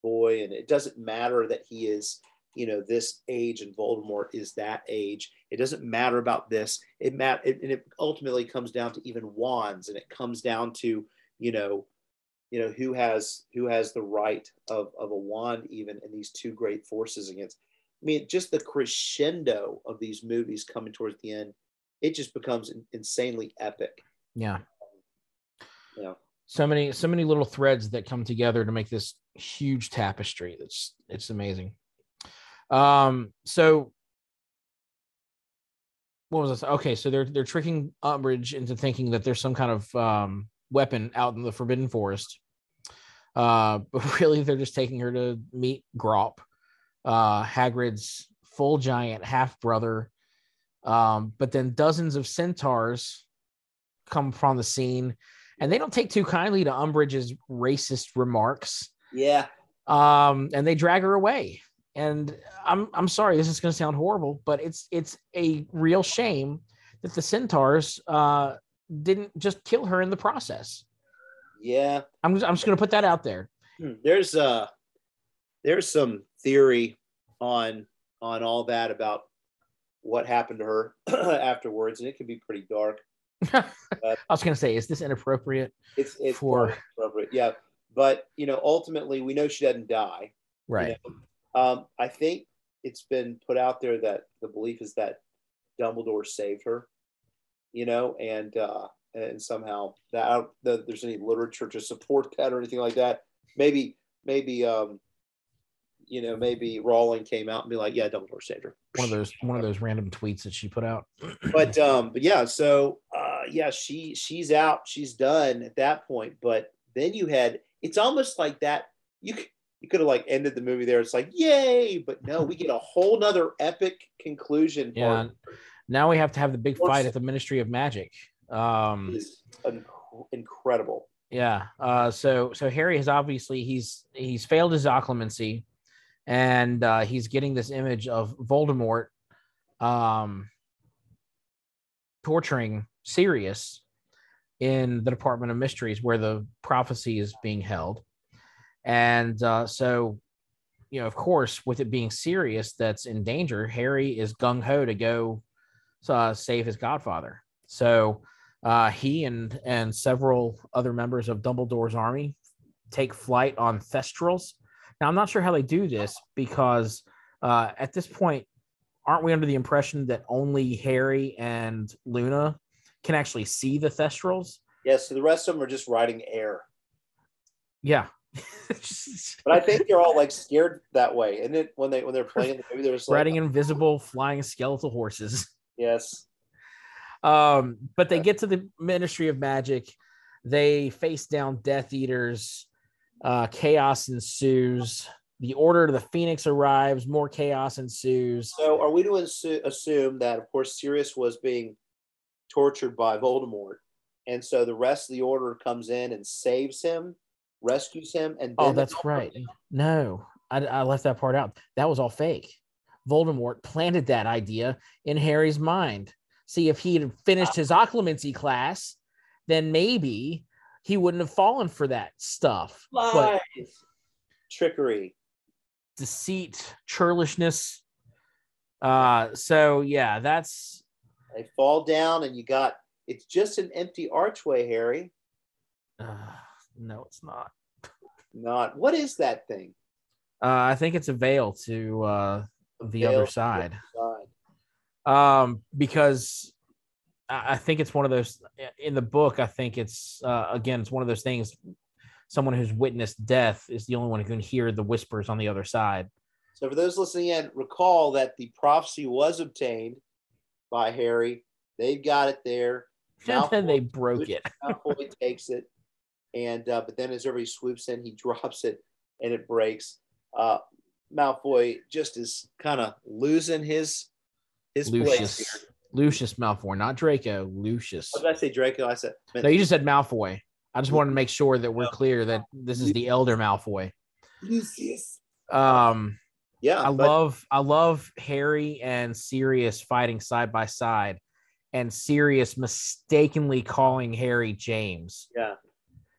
boy. And it doesn't matter that he is, you know, this age and Voldemort is that age. It doesn't matter about this. It mat it, and it ultimately comes down to even wands, and it comes down to you know, you know who has who has the right of of a wand even in these two great forces against. I mean, just the crescendo of these movies coming towards the end, it just becomes insanely epic. Yeah. yeah so many so many little threads that come together to make this huge tapestry that's it's amazing um so what was this okay so they're they're tricking umbridge into thinking that there's some kind of um weapon out in the forbidden forest. Uh but really they're just taking her to meet Grawp uh hagrid's full giant half brother. Um but then dozens of centaurs come from the scene. And they don't take too kindly to Umbridge's racist remarks. yeah, Um, and they drag her away. And I'm I'm sorry, this is going to sound horrible, but it's it's a real shame that the centaurs uh, didn't just kill her in the process. yeah. I'm just, I'm just going to put that out there. Hmm. There's uh, there's some theory on on all that about what happened to her afterwards, and it can be pretty dark. I was going to say, is this inappropriate? It's it's For- probably appropriate, yeah. But you know, ultimately, we know she doesn't die. you Right. know. Um, I think it's been put out there that the belief is that Dumbledore saved her. You know, and uh, and somehow that I don't know there's any literature to support that or anything like that. Maybe maybe um, you know maybe Rowling came out and be like, yeah, Dumbledore saved her. One of those one of those random tweets that she put out. but um but yeah so uh yeah she she's out she's done at that point but then you had it's almost like that you c- you could have like ended the movie there it's like yay but no we get a whole nother epic conclusion yeah. part. Now we have to have the big fight at the Ministry of Magic. Um, incredible Yeah. Uh, so so Harry has obviously he's he's failed his occlumency, and uh, he's getting this image of Voldemort, um, torturing Sirius in the Department of Mysteries where the prophecy is being held, and uh, so you know of course with it being Sirius that's in danger, Harry is gung ho to go uh, save his godfather. So uh, he and and several other members of Dumbledore's army take flight on Thestrals. Now I'm not sure how they do this because uh, at this point, aren't we under the impression that only Harry and Luna can actually see the Thestrals? yeah so the rest of them are just riding air Yeah. but i think they're all like scared that way and then when they when they're playing the movie they're just like riding invisible flying skeletal horses. yes Um, but they get to the Ministry of Magic. They face down Death Eaters. Uh, chaos ensues. The Order of the Phoenix arrives. More chaos ensues. So, are we to assu- assume that, of course, Sirius was being tortured by Voldemort, and so the rest of the Order comes in and saves him, rescues him, and Oh, that's right. No, I, I left that part out. That was all fake. Voldemort planted that idea in Harry's mind. See, if he had finished his occlumency class, then maybe he wouldn't have fallen for that stuff. But Lies. trickery. deceit, churlishness. Uh, so yeah, that's They fall down, and you got it's just an empty archway, Harry. uh, no, it's not. Not what is that thing? Uh, I think it's a veil to uh, the Veil other side. Side. um, because I I think it's one of those in the book. I think it's uh, again, it's one of those things. Someone who's witnessed death is the only one who can hear the whispers on the other side. So for those listening in, recall that the prophecy was obtained by Harry. They've got it there. And then they broke it. Malfoy takes it, and uh, but then as everybody swoops in, he drops it and it breaks. Uh, Malfoy just is kind of losing his his place Lucius. here. Lucius Malfoy, not Draco. Lucius. What did I say, Draco? I said No, you just said Malfoy. I just wanted to make sure that we're clear that this is the elder Malfoy. Lucius. Um, Yeah, I but love I love Harry and Sirius fighting side by side, and Sirius mistakenly calling Harry James. yeah,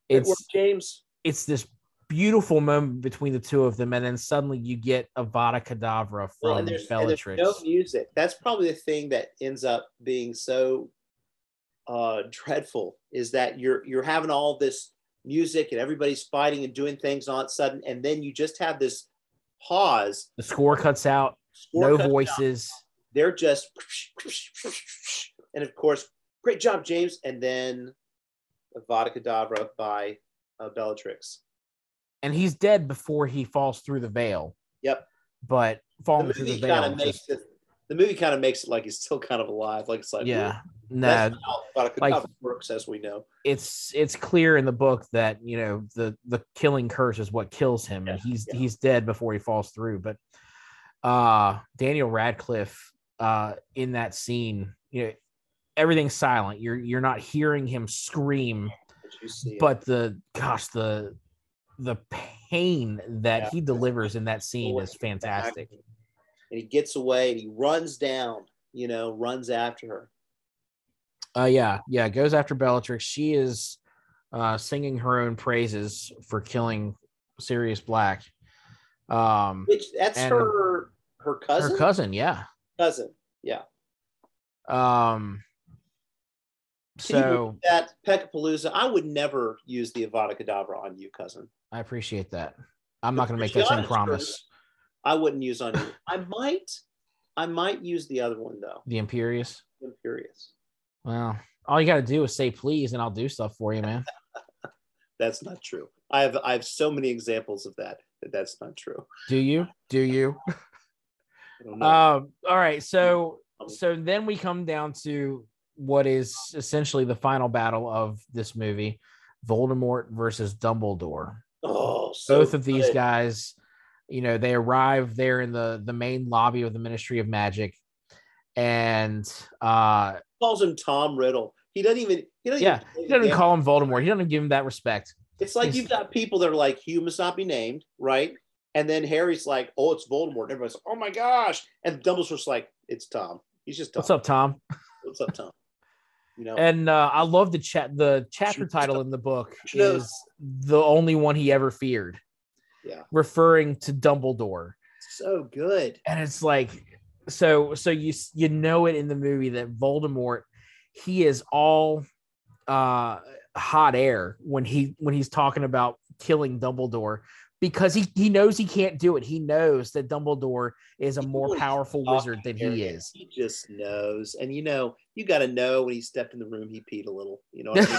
It's James. it's this beautiful moment between the two of them, and then suddenly you get Avada Kedavra Well, from and there's, and there's no music. That's probably the thing that ends up being so uh, dreadful is that you're you're having all this music and everybody's fighting and doing things all of a sudden, and then you just have this pause. the score cuts out, score no cuts out, voices. They're just, and of course, great job, James. And then Avada Kedavra by uh, Bellatrix. and he's dead before he falls through the veil. Yep. But The falling through the veil, just, it. The movie kind of makes it like he's still kind of alive. Like it's like yeah, no, like- works, as we know. it's it's clear in the book that you know the the killing curse is what kills him, and he's yeah. he's dead before he falls through. But uh Daniel Radcliffe uh in that scene, you know, everything's silent. You're you're not hearing him scream, But you see it. but the gosh, the the pain that Yeah. he delivers in that scene Away is fantastic. And he gets away and he runs down, you know, runs after her. Uh yeah, yeah, goes after Bellatrix. She is uh singing her own praises for killing Sirius Black. Um Which that's her her cousin. her cousin, yeah. cousin. Yeah. Um so that Peckapalooza, I would never use the Avada Kedavra on you, cousin. I appreciate that. I'm not gonna make that same promise. I wouldn't use on you. I might, I might use the other one though. The Imperius. Imperius. Well, all you gotta do is say please and I'll do stuff for you, man. That's not true. I have I have so many examples of that that that's not true. Do you? Do you? I don't know. Um, all right. So so then we come down to what is essentially the final battle of this movie Voldemort versus Dumbledore. oh, so Both of these good. guys, you know, they arrive there in the the main lobby of the Ministry of Magic, and uh calls him Tom Riddle. He doesn't even. He doesn't. yeah, even he doesn't call him Voldemort. He doesn't give him that respect. It's like he's- you've got people that are like, "Hugh must not be named," right? And then Harry's like, "Oh, it's Voldemort." And everybody's, like, "Oh my gosh!" And Dumbledore's like, "It's Tom. He's just Tom. What's up, Tom? What's up, Tom?" You know. And uh, I love the chat. The chapter title in the book is the only one he ever feared. Yeah. referring to Dumbledore. so good. and it's like so so you you know it in the movie that Voldemort he is all uh hot air when he when he's talking about killing Dumbledore because he he knows he can't do it. He knows that Dumbledore is a more powerful wizard than he is. He just knows, and you know, you got to know when he stepped in the room, he peed a little. You know, what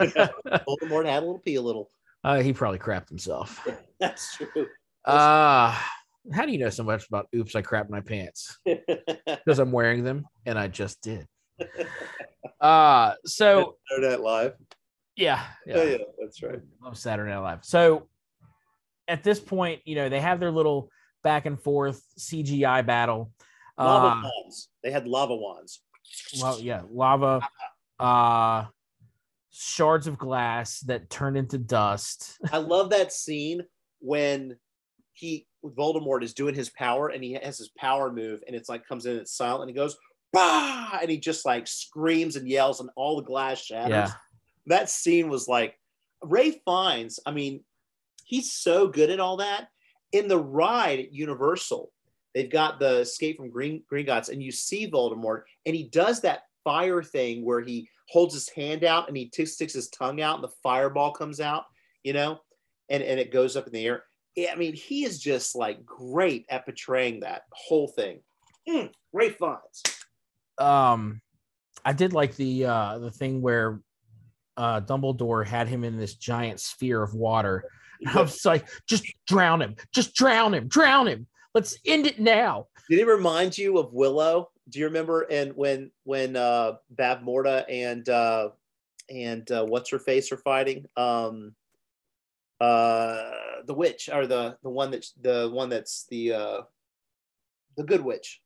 I mean? Voldemort had a little pee a little. uh, he probably crapped himself. That's true. Uh how do you know so much about oops I crapped my pants? Because I'm wearing them and I just did. Uh so Saturday Night Live. yeah, Oh yeah, that's right. love Saturday Night Live. So at this point, you know, they have their little back and forth CGI battle. Lava Uh, wands. They had lava wands. Well, yeah, lava, uh, shards of glass that turn into dust. I love that scene when he Voldemort is doing his power and he has his power move and it's like comes in it's silent and he goes bah and he just like screams and yells and all the glass shatters. Yeah. That scene was like Ralph Fiennes. I mean, he's so good at all that. In the ride at Universal, they've got the Escape from Green Gringotts and you see Voldemort and he does that fire thing where he holds his hand out and he t- sticks his tongue out and the fireball comes out, you know, and, and it goes up in the air. I mean, he is just like great at portraying that whole thing. Mm, Ralph Fiennes. Um, I did like the uh the thing where uh Dumbledore had him in this giant sphere of water. And I was like, just drown him, just drown him, drown him. Let's end it now. Did it remind you of Willow? Do you remember and when when uh Bavmorda and uh and uh, what's her face are fighting? Um uh the witch or the the one that's the one that's the uh the good witch.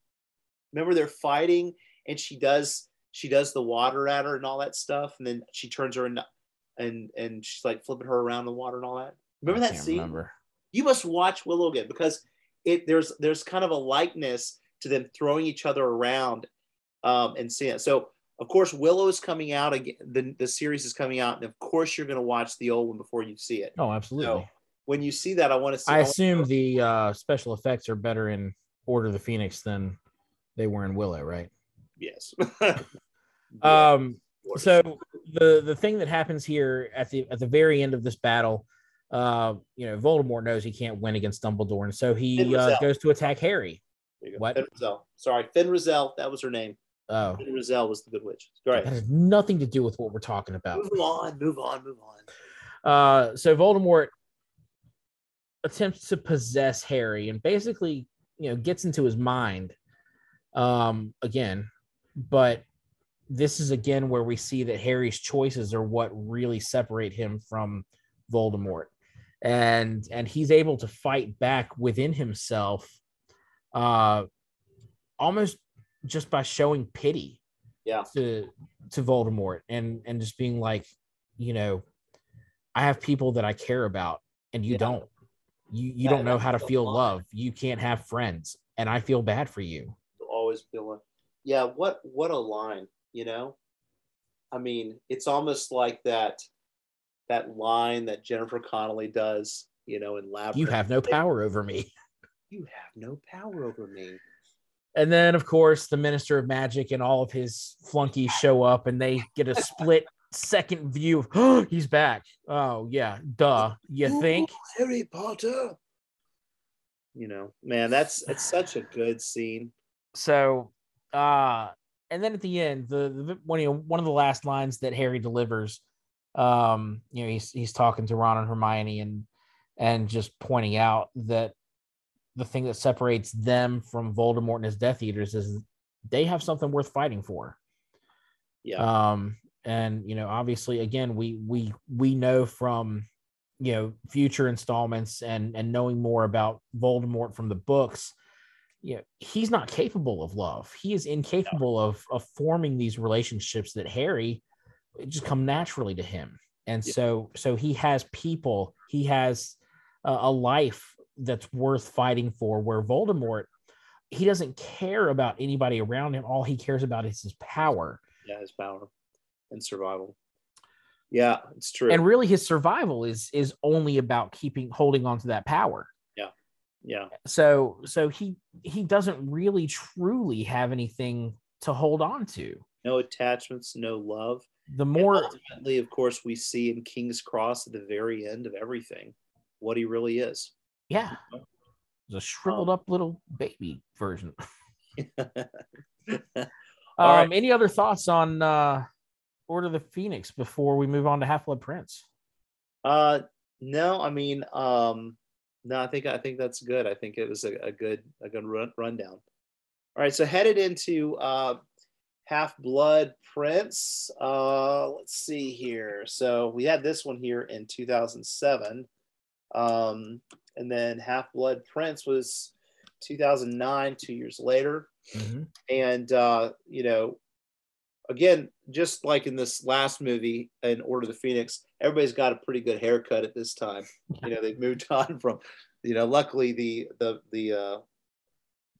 Remember they're fighting and she does she does the water at her and all that stuff, and then she turns her and and and she's like flipping her around the water and all that. Remember I that scene? Remember. You must watch Willow again because it there's there's kind of a likeness to them throwing each other around um, and seeing it. So of course Willow is coming out again. The, the series is coming out, and of course you're going to watch the old one before you see it. Oh, absolutely. So when you see that, I want to see. I assume the uh, special effects are better in Order of the Phoenix than they were in Willow, right? yes. Um, so the the thing that happens here at the at the very end of this battle, uh, you know, Voldemort knows he can't win against Dumbledore, and so he uh, goes to attack Harry. Go. what? Fin Raziel. Sorry, Fin Raziel. That was her name. Oh, Fin Raziel was the good witch. All right. that has nothing to do with what we're talking about. Move on. Move on. Move on. Uh, so Voldemort attempts to possess Harry and basically, you know, gets into his mind um, again. But this is again where we see that Harry's choices are what really separate him from Voldemort, and and he's able to fight back within himself, uh, almost just by showing pity Yeah. to to Voldemort and and just being like, you know, I have people that I care about and you Yeah. don't. You you Yeah, don't know how to feel line. love. You can't have friends and I feel bad for you. always feeling yeah what what a line you know i mean it's almost like that that line that jennifer connelly does you know in lab You have no power over me. you have no power over me And then of course the Minister of Magic and all of his flunkies show up and they get a split second view of oh, he's back. Oh yeah, duh. You think? Harry potter you know man that's it's such a good scene so uh and then at the end the, the one you know, one of the last lines that harry delivers um you know he's he's talking to ron and hermione and and just pointing out that the thing that separates them from voldemort and his death eaters is they have something worth fighting for. Yeah. Um and you know obviously again we we we know from you know future installments and and knowing more about voldemort from the books you know he's not capable of love. He is incapable of of forming these relationships that harry just come naturally to him. And Yeah. so so he has people he has a, a life that's worth fighting for where voldemort he doesn't care about anybody around him. All he cares about is his power. Yeah his power and survival. Yeah it's true. And really his survival is is only about keeping holding on to that power. Yeah. yeah. So so he he doesn't really truly have anything to hold on to no attachments no love the And more ultimately, of course, we see in King's Cross at the very end of everything what he really is. yeah the shriveled up little baby version um right. any other thoughts on uh order of the phoenix before we move on to half blood prince uh, no, I mean, um, no, I think I think that's good. I think it was a, a good a good run, rundown. All right, so headed into uh, Half Blood Prince. Uh, let's see here. So we had this one here in 2007, um, and then Half Blood Prince was 2009, two years later. Mhm. and uh, you know again just like in this last movie in order of the phoenix everybody's got a pretty good haircut at this time you know they've moved on from you know luckily the the the uh,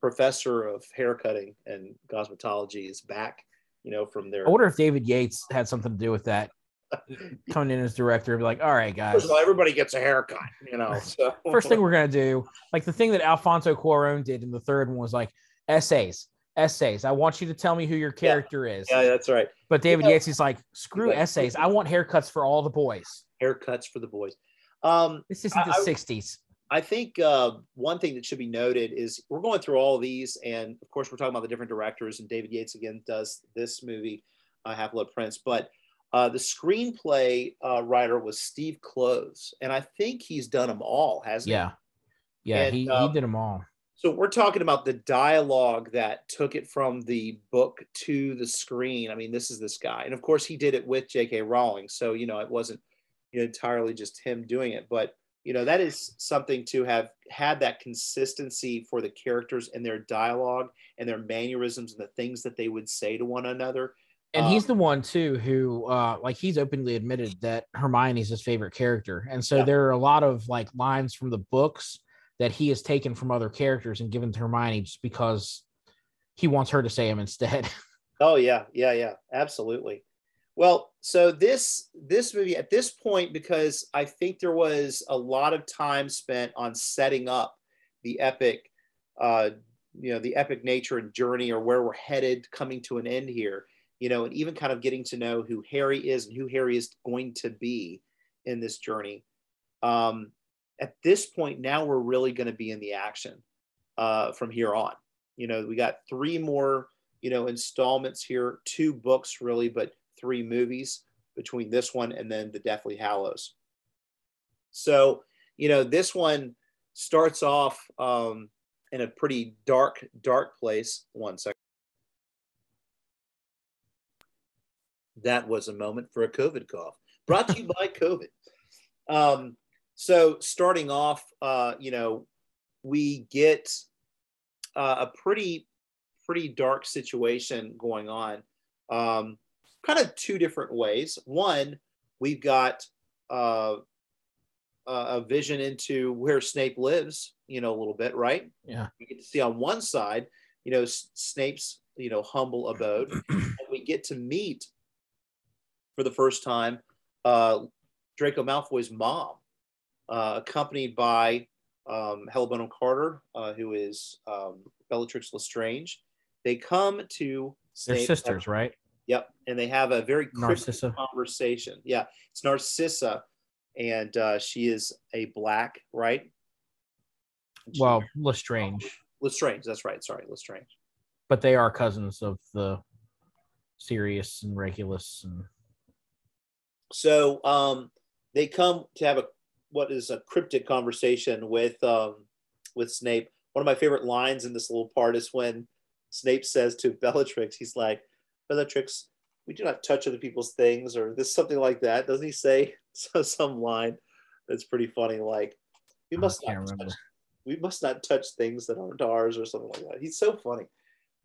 professor of haircutting and cosmetology is back you know from there. i wonder if david yates had something to do with that coming in as director be like all right guys first of all everybody gets a haircut you know so first thing we're gonna do, like the thing that Alfonso Cuarón did in the third one was like essays, essays. I want you to tell me who your character is. yeah that's right But David Yeah. Yates is like, screw essays. I want haircuts for all the boys. haircuts for the boys um This isn't the I- I- '60s. I think uh, one thing that should be noted is we're going through all of these, and of course, we're talking about the different directors. And David Yates again does this movie, uh, Half Blood Prince, but uh, the screenplay uh, writer was Steve Kloves, and I think he's done them all, hasn't he? Yeah, yeah. He um, he did them all. So we're talking about the dialogue that took it from the book to the screen. I mean, this is this guy, and of course, he did it with J.K. Rowling. So you know, it wasn't you know, entirely just him doing it, but you know, that is something to have had that consistency for the characters and their dialogue and their mannerisms and the things that they would say to one another. And he's um, the one too who, uh, like, he's openly admitted that Hermione's his favorite character, and so yeah. there are a lot of like lines from the books that he has taken from other characters and given to Hermione just because he wants her to say them instead. Oh yeah, yeah, yeah, absolutely. Well, so this this movie at this point, because I think there was a lot of time spent on setting up the epic, uh, you know, the epic nature and journey, or where we're headed, coming to an end here. You know, and even kind of getting to know who Harry is and who Harry is going to be in this journey. Um, at this point, now we're really going to be in the action uh, from here on. You know, we got three more, you know, installments here, two books really, but three movies between this one and then the Deathly Hallows. So, you know, this one starts off um, in a pretty dark, dark place. One second. That was a moment for a COVID cough. Brought to you by COVID. Um, so, starting off, uh, you know, we get uh, a pretty, pretty dark situation going on. Um, kind of two different ways. One, we've got uh, a vision into where Snape lives, you know, a little bit, right? Yeah. We get to see on one side, you know, Snape's, you know, humble abode. and we get to meet for the first time uh, Draco Malfoy's mom, uh, accompanied by um, Helena Carter, uh, who is um, Bellatrix Lestrange. They come to Snape. They're sisters, right? Yep, and they have a very Narcissa conversation. Yeah, it's Narcissa, and uh, she is a black, right? She, well, Lestrange. Lestrange, that's right. Sorry, Lestrange. But they are cousins of the Sirius and Regulus, and so um, they come to have a what is a cryptic conversation with um, with Snape. One of my favorite lines in this little part is when Snape says to Bellatrix, he's like, Bellatrix, we do not touch other people's things, or this something like that. Doesn't he say so, some line that's pretty funny, like we must not touch, we must not touch things that aren't ours, or something like that. He's so funny.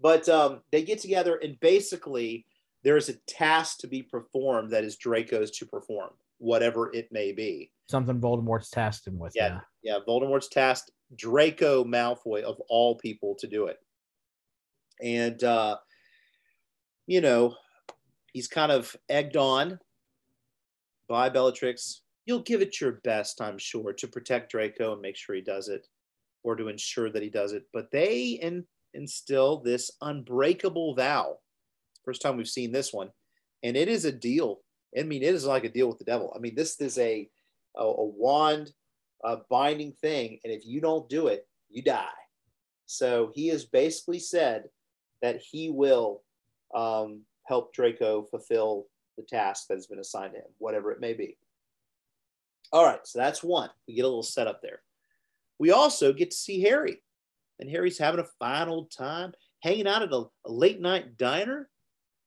But um, they get together, and basically, there is a task to be performed that is Draco's to perform, whatever it may be. Something Voldemort's tasked him with. Yeah, yeah. yeah Voldemort's tasked Draco Malfoy of all people to do it, and uh, you know, he's kind of egged on by Bellatrix. You'll give it your best, I'm sure, to protect Draco and make sure he does it or to ensure that he does it. But they in, instill this unbreakable vow. First time we've seen this one. And it is a deal. I mean, it is like a deal with the devil. I mean, this is a, a, a wand, a binding thing. And if you don't do it, you die. So he has basically said that he will um, help Draco fulfill the task that has been assigned to him, whatever it may be. All right, so that's one. We get a little setup there. We also get to see Harry, and Harry's having a fine old time hanging out at a, a late night diner,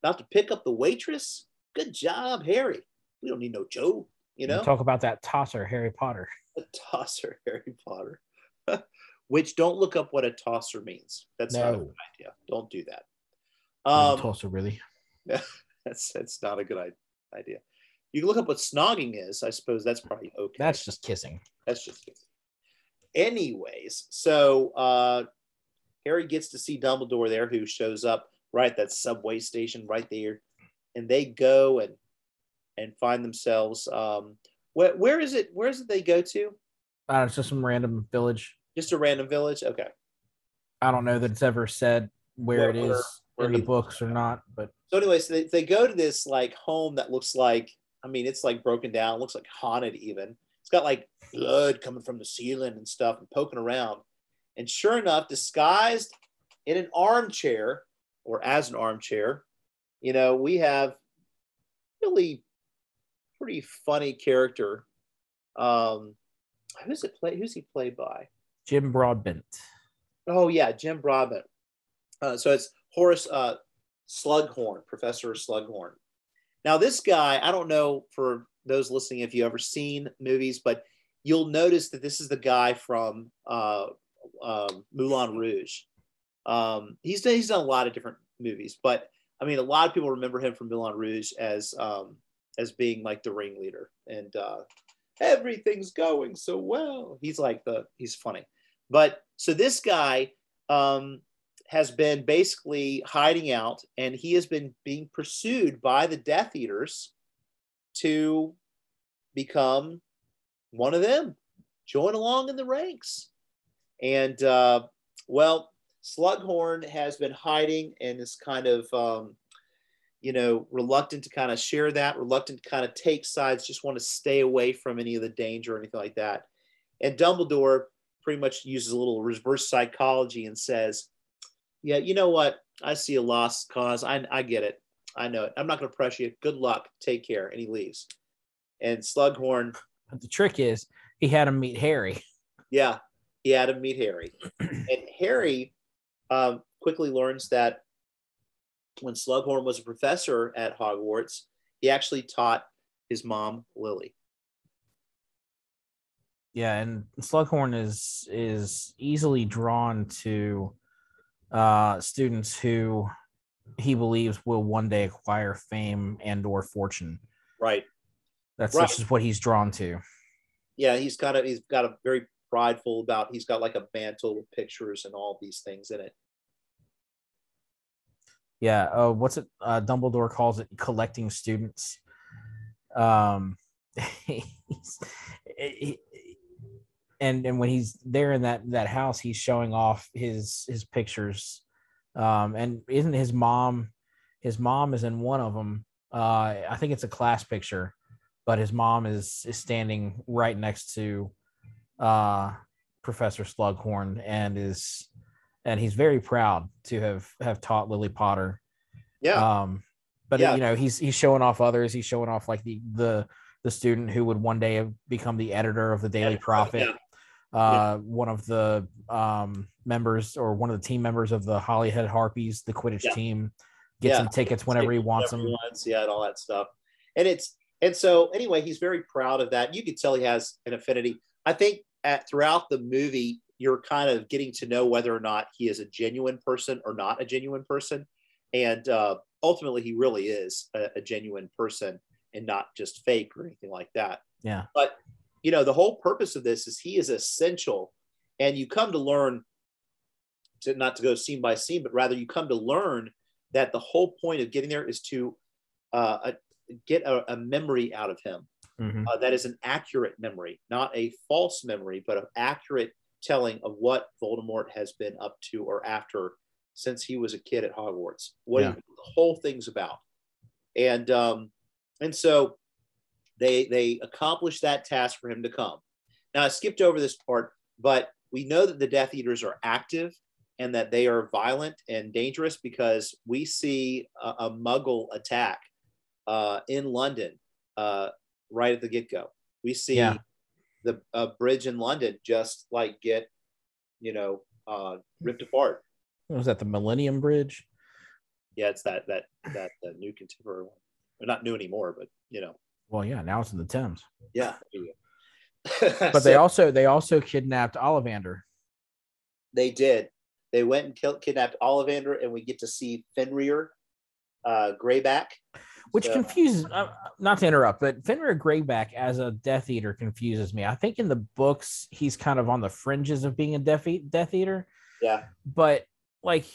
about to pick up the waitress. Good job, Harry. We don't need no Joe, you know. talk about that tosser, Harry Potter. A tosser, Harry Potter. Which don't look up what a tosser means. That's no. not a good idea. Don't do that. Um, Tulsa, really? Yeah, that's that's not a good idea. You can look up what snogging is. I suppose that's probably okay. That's just kissing. That's just kissing. Anyways, so uh, Harry gets to see Dumbledore there, who shows up right at that subway station right there, and they go and and find themselves. Um, where, where is it? Where is it they go to? Uh, it's just some random village. Just a random village. Okay. I don't know that it's ever said where, where it is in the books or not. But so, anyways, they, they go to this like home that looks like I mean, it's like broken down, looks like haunted even. It's got like blood coming from the ceiling and stuff and poking around. And sure enough, disguised in an armchair or as an armchair, you know, we have really pretty funny character. Um, who's it play? Who's he played by? Jim Broadbent. Oh yeah, Jim Broadbent. Uh, so it's Horace uh, Slughorn, Professor Slughorn. Now this guy, I don't know for those listening if you ever seen movies, but you'll notice that this is the guy from uh, um, Moulin Rouge. Um, he's done, he's done a lot of different movies, but I mean, a lot of people remember him from Moulin Rouge as um, as being like the ringleader, and uh, everything's going so well. He's like the he's funny, but so this guy um, has been basically hiding out, and he has been being pursued by the Death Eaters to become one of them, join along in the ranks, and uh, well, Slughorn has been hiding and is kind of, um, you know, reluctant to kind of share that, reluctant to kind of take sides, just want to stay away from any of the danger or anything like that. And Dumbledore pretty much uses a little reverse psychology and says, Yeah, you know what? I see a lost cause. I, I get it. I know it. I'm not going to press you. Good luck. Take care. And he leaves. And Slughorn. But the trick is he had him meet Harry. Yeah, he had him meet Harry. and Harry um, quickly learns that when Slughorn was a professor at Hogwarts, he actually taught his mom Lily. Yeah, and Slughorn is is easily drawn to uh, students who he believes will one day acquire fame and or fortune. Right. That's Right. just what he's drawn to. Yeah, he's got a he's got a very prideful about. He's got like a mantle with pictures and all these things in it. Yeah. Uh, what's it? Uh, Dumbledore calls it collecting students. Um, he's, he- and and when he's there in that that house, he's showing off his his pictures. Um, and isn't his mom? His mom is in one of them. Uh, I think it's a class picture, but his mom is is standing right next to uh, Professor Slughorn and is and he's very proud to have have taught Lily Potter. Yeah, Um, but Yeah. you know, he's he's showing off others. He's showing off like the the the student who would one day have become the editor of the Daily Prophet. yeah. Uh, one of the um members or one of the team members of the Holyhead Harpies, the Quidditch Yeah. team, gets Yeah. him tickets whenever he wants them. he wants, yeah, and all that stuff. And it's and so anyway, he's very proud of that. You could tell he has an affinity. I think at throughout the movie, you're kind of getting to know whether or not he is a genuine person or not a genuine person. And uh, ultimately, he really is a, a genuine person and not just fake or anything like that. Yeah. But you know, the whole purpose of this is he is essential, and you come to learn to not to go scene by scene, but rather you come to learn that the whole point of getting there is to uh, get a, a memory out of him Mhm. uh, that is an accurate memory, not a false memory, but an accurate telling of what Voldemort has been up to or after since he was a kid at Hogwarts. What Yeah. the whole thing's about, and um, and so they they accomplished that task for him to come. Now I skipped over this part, but we know that the Death Eaters are active and that they are violent and dangerous because we see a, a Muggle attack uh, in London uh, right at the get go. We see Yeah. the uh, bridge in London just like get, you know, uh, ripped apart. Was that the Millennium Bridge? Yeah, it's that that that, that new contemporary one. Well, not new anymore, but you know, Well, yeah, now it's in the Thames. yeah. But they also they also kidnapped Ollivander. they did. They went and killed, kidnapped Ollivander, and we get to see Fenrir, uh, Greyback, which So- confuses uh, not to interrupt but fenrir greyback as a death eater confuses me i think in the books he's kind of on the fringes of being a death, eat, death eater Yeah, but like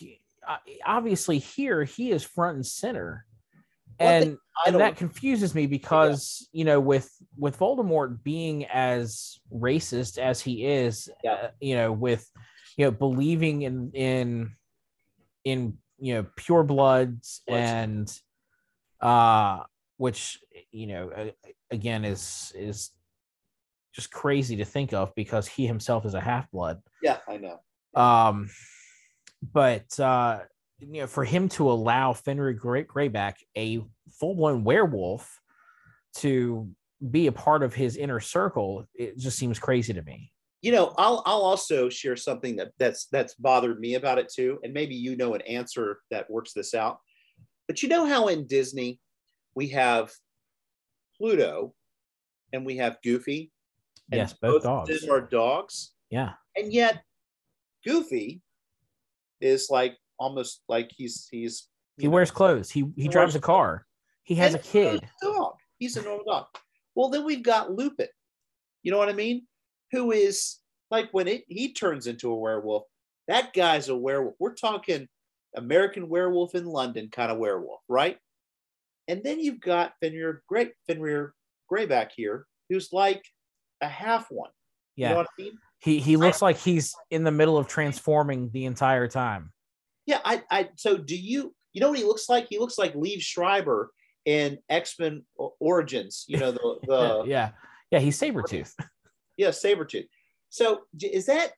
uh, obviously here he is front and center and and that confuses me because you know with with voldemort being as racist as he is Yeah. uh, you know with you know believing in in in you know pure bloods Bloods. and uh which you know again is is just crazy to think of because he himself is a half blood yeah, I know. um, but uh, you know, for him to allow Fenrir Grey- Greyback, a full-blown werewolf, to be a part of his inner circle, it just seems crazy to me. you know, I'll I'll also share something that that's that's bothered me about it too, and maybe you know an answer that works this out. But you know how in Disney we have Pluto and we have Goofy. And Yes, both dogs. of them are dogs, Yeah. and yet Goofy is like almost like he's he's He you know, wears clothes. He he drives a car. He has a kid. he's a dog. He's a normal dog. Well, then we've got Lupin. You know what I mean? Who is like when it he turns into a werewolf, that guy's a werewolf. We're talking American werewolf in London kind of werewolf, right? And then you've got Fenrir Great Fenrir Greyback here, who's like a half one. You know Yeah. what I mean? He he looks like he's in the middle of transforming the entire time. Yeah, I, I so do you you know what he looks like? He looks like Liev Schreiber in X-Men Origins, you know, the the yeah. Yeah, he's saber Sabretooth. Yeah, Sabretooth. So is that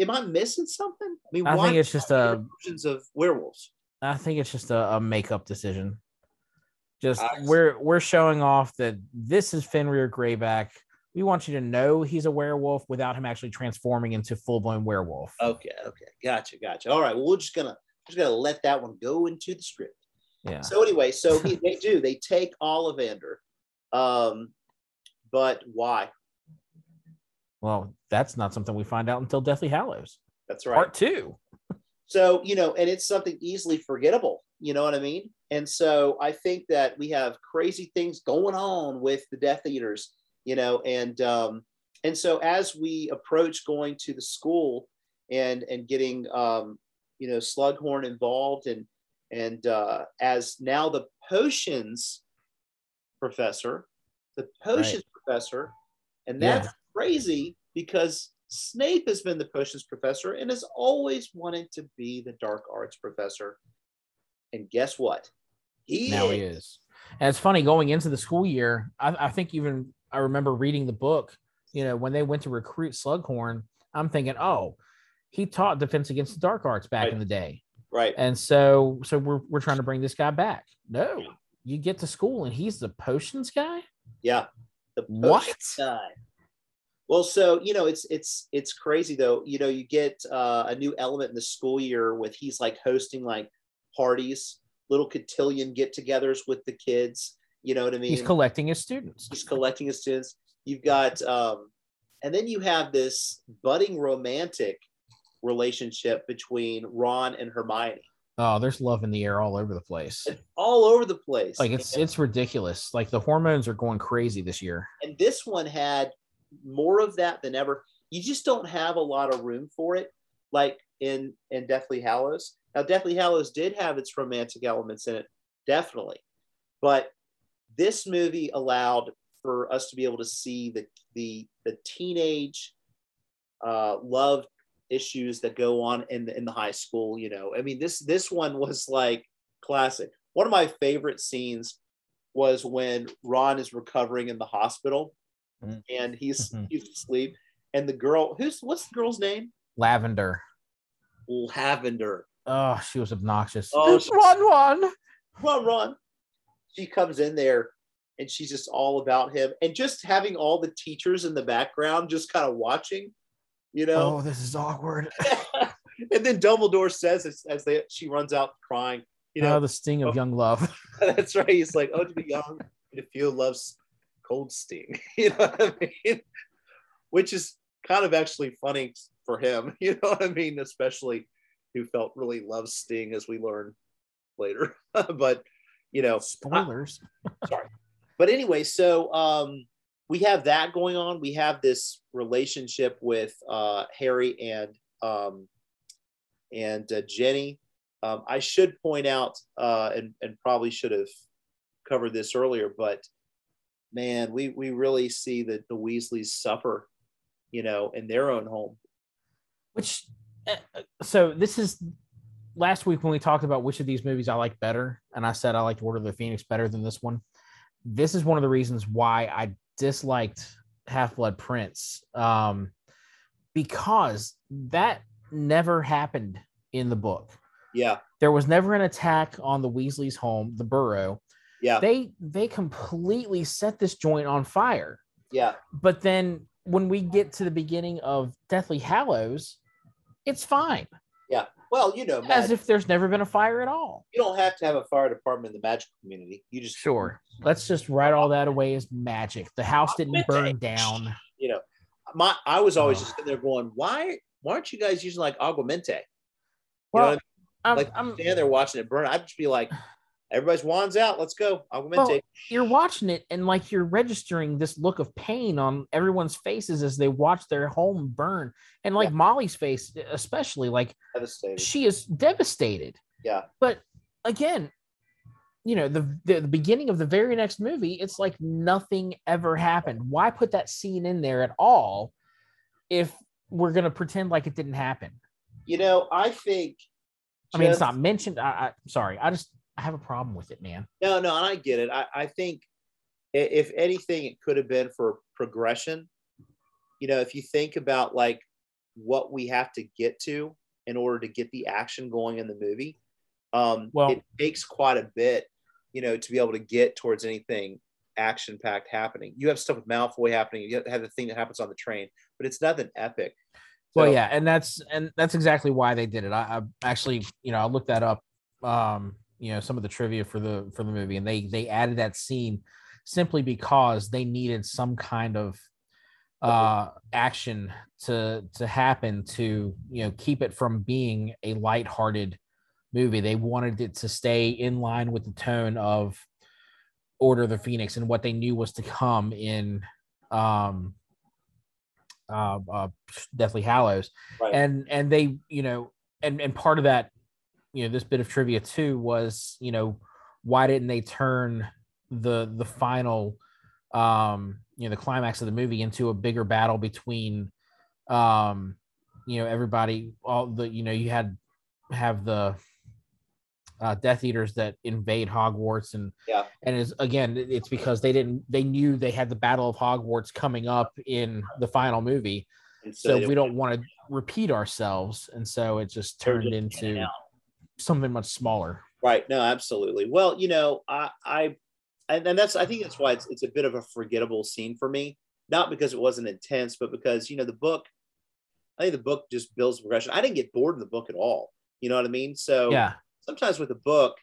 am I missing something? I mean, I why think it's just a versions of werewolves. I think it's just a, a makeup decision. Just we're we're showing off that this is Fenrir Greyback. We want you to know he's a werewolf without him actually transforming into full blown werewolf. Okay, okay, gotcha, gotcha. All right, well, we're just gonna just gonna let that one go into the script. yeah. So anyway, so he, they do they take Ollivander, um, but why? Well, that's not something we find out until Deathly Hallows, That's right. part two. So, you know, and it's something easily forgettable. You know what I mean? And so I think that we have crazy things going on with the Death Eaters, you know, and um, and so as we approach going to the school and and getting um, you know Slughorn involved and and uh, as now the potions professor, the potions professor, and Yeah. that's crazy because Snape has been the potions professor and has always wanted to be the dark arts professor. And guess what? He now is. he is. And it's funny going into the school year. I, I think even I remember reading the book. You know, when they went to recruit Slughorn, I'm thinking, oh, he taught defense against the dark arts back Right. in the day, right. and so so we're we're trying to bring this guy back. No, you get to school and he's the potions guy. Yeah. The What? guy. Well, so you know, it's it's it's crazy though. You know, you get uh, a new element in the school year with he's like hosting like parties, little cotillion get-togethers with the kids. You know what I mean? He's collecting his students. He's collecting his students. You've got, um, and then you have this budding romantic relationship between Ron and Hermione, Oh, there's love in the air all over the place. It's all over the place. Like it's and, it's ridiculous. Like the hormones are going crazy this year. and this one had more of that than ever. You just don't have a lot of room for it, like in in Deathly Hallows. Now, Deathly Hallows did have its romantic elements in it, definitely, but this movie allowed for us to be able to see the the the teenage uh, love issues that go on in the, in the high school. You know, I mean this this one was like classic. One of my favorite scenes was when Ron is recovering in the hospital Mm. and he's Mhm. he's asleep, and the girl who's what's the girl's name? Lavender. Lavender. Oh, she was obnoxious. Oh, she- one one. Run, run. She comes in there and she's just all about him, and just having all the teachers in the background just kind of watching, you know. Oh, this is awkward. and then Dumbledore says as, as they she runs out crying, you know, know the sting of oh. young love. that's right. He's like, oh, to be young to feel love's cold sting. You know what I mean? Which is kind of actually funny for him. You know what I mean? Especially who felt really loves sting as we learn later. but you know, Spoilers. Sorry but anyway, so um, we have that going on. We have this relationship with uh, Harry and um, and uh, Ginny. Um, I should point out, uh, and and probably should have covered this earlier, but man, we we really see that the Weasleys suffer, you know, in their own home. Which, uh, so this is last week when we talked about which of these movies I like better, and I said I liked Order of the Phoenix better than this one. This is one of the reasons why I disliked Half Blood Prince, um, because that never happened in the book. Yeah, There was never an attack on the Weasley's home, the burrow. yeah, They they completely set this joint on fire. yeah, But then when we get to the beginning of Deathly Hallows, it's fine. Yeah. Well, you know, As if there's never been a fire at all. you don't have to have a fire department in the magical community. You just Sure. Let's just write all that away as magic. The house didn't burn down. you know, my I was always Oh. just sitting there going, why why aren't you guys using like aguamenti? You Well, know what I I'm. Um, like I'm, stand there watching it burn. I'd just be like, everybody's wands out, let's go. Aguamenti. Well, you're watching it and like you're registering this look of pain on everyone's faces as they watch their home burn. And like Yeah. Molly's face, especially, like Devastated. she is devastated. Yeah. But again, you know, the, the the beginning of the very next movie, it's like nothing ever happened. Why put that scene in there at all if we're gonna pretend like it didn't happen? You know, I think I mean, it's not mentioned. I, I sorry, I just I have a problem with it, man. No, no, and I get it. I, I think if anything, it could have been for progression. You know, if you think about like what we have to get to in order to get the action going in the movie, um, Well- it takes quite a bit, you know, to be able to get towards anything action packed happening. You have stuff with Malfoy happening. You have the thing that happens on the train, but it's nothing epic. Well, So- yeah, and that's and that's exactly why they did it. I, I actually, you know, I looked that up. Um, you know, some of the trivia for the for the movie, and they they added that scene simply because they needed some kind of uh action to to happen to you know keep it from being a lighthearted movie. They wanted it to stay in line with the tone of Order of the Phoenix and what they knew was to come in um uh, uh Deathly Hallows. Right. And and they, you know, and and part of that, you know, this bit of trivia too was, you know, why didn't they turn the the final um you know the climax of the movie into a bigger battle between um you know everybody all the you know you had have the uh, Death Eaters that invade Hogwarts, and Yeah. and is again, it's because they didn't they knew they had the Battle of Hogwarts coming up in the final movie, And so they we don't want to repeat ourselves, and so it just turned into. Something much smaller. Right. No, absolutely. Well, you know, I, I, and, and that's, I think that's why it's, it's a bit of a forgettable scene for me, not because it wasn't intense, but because, you know, the book, I think the book just builds progression. I didn't get bored in the book at all. You know what I mean? So Yeah, sometimes with a book,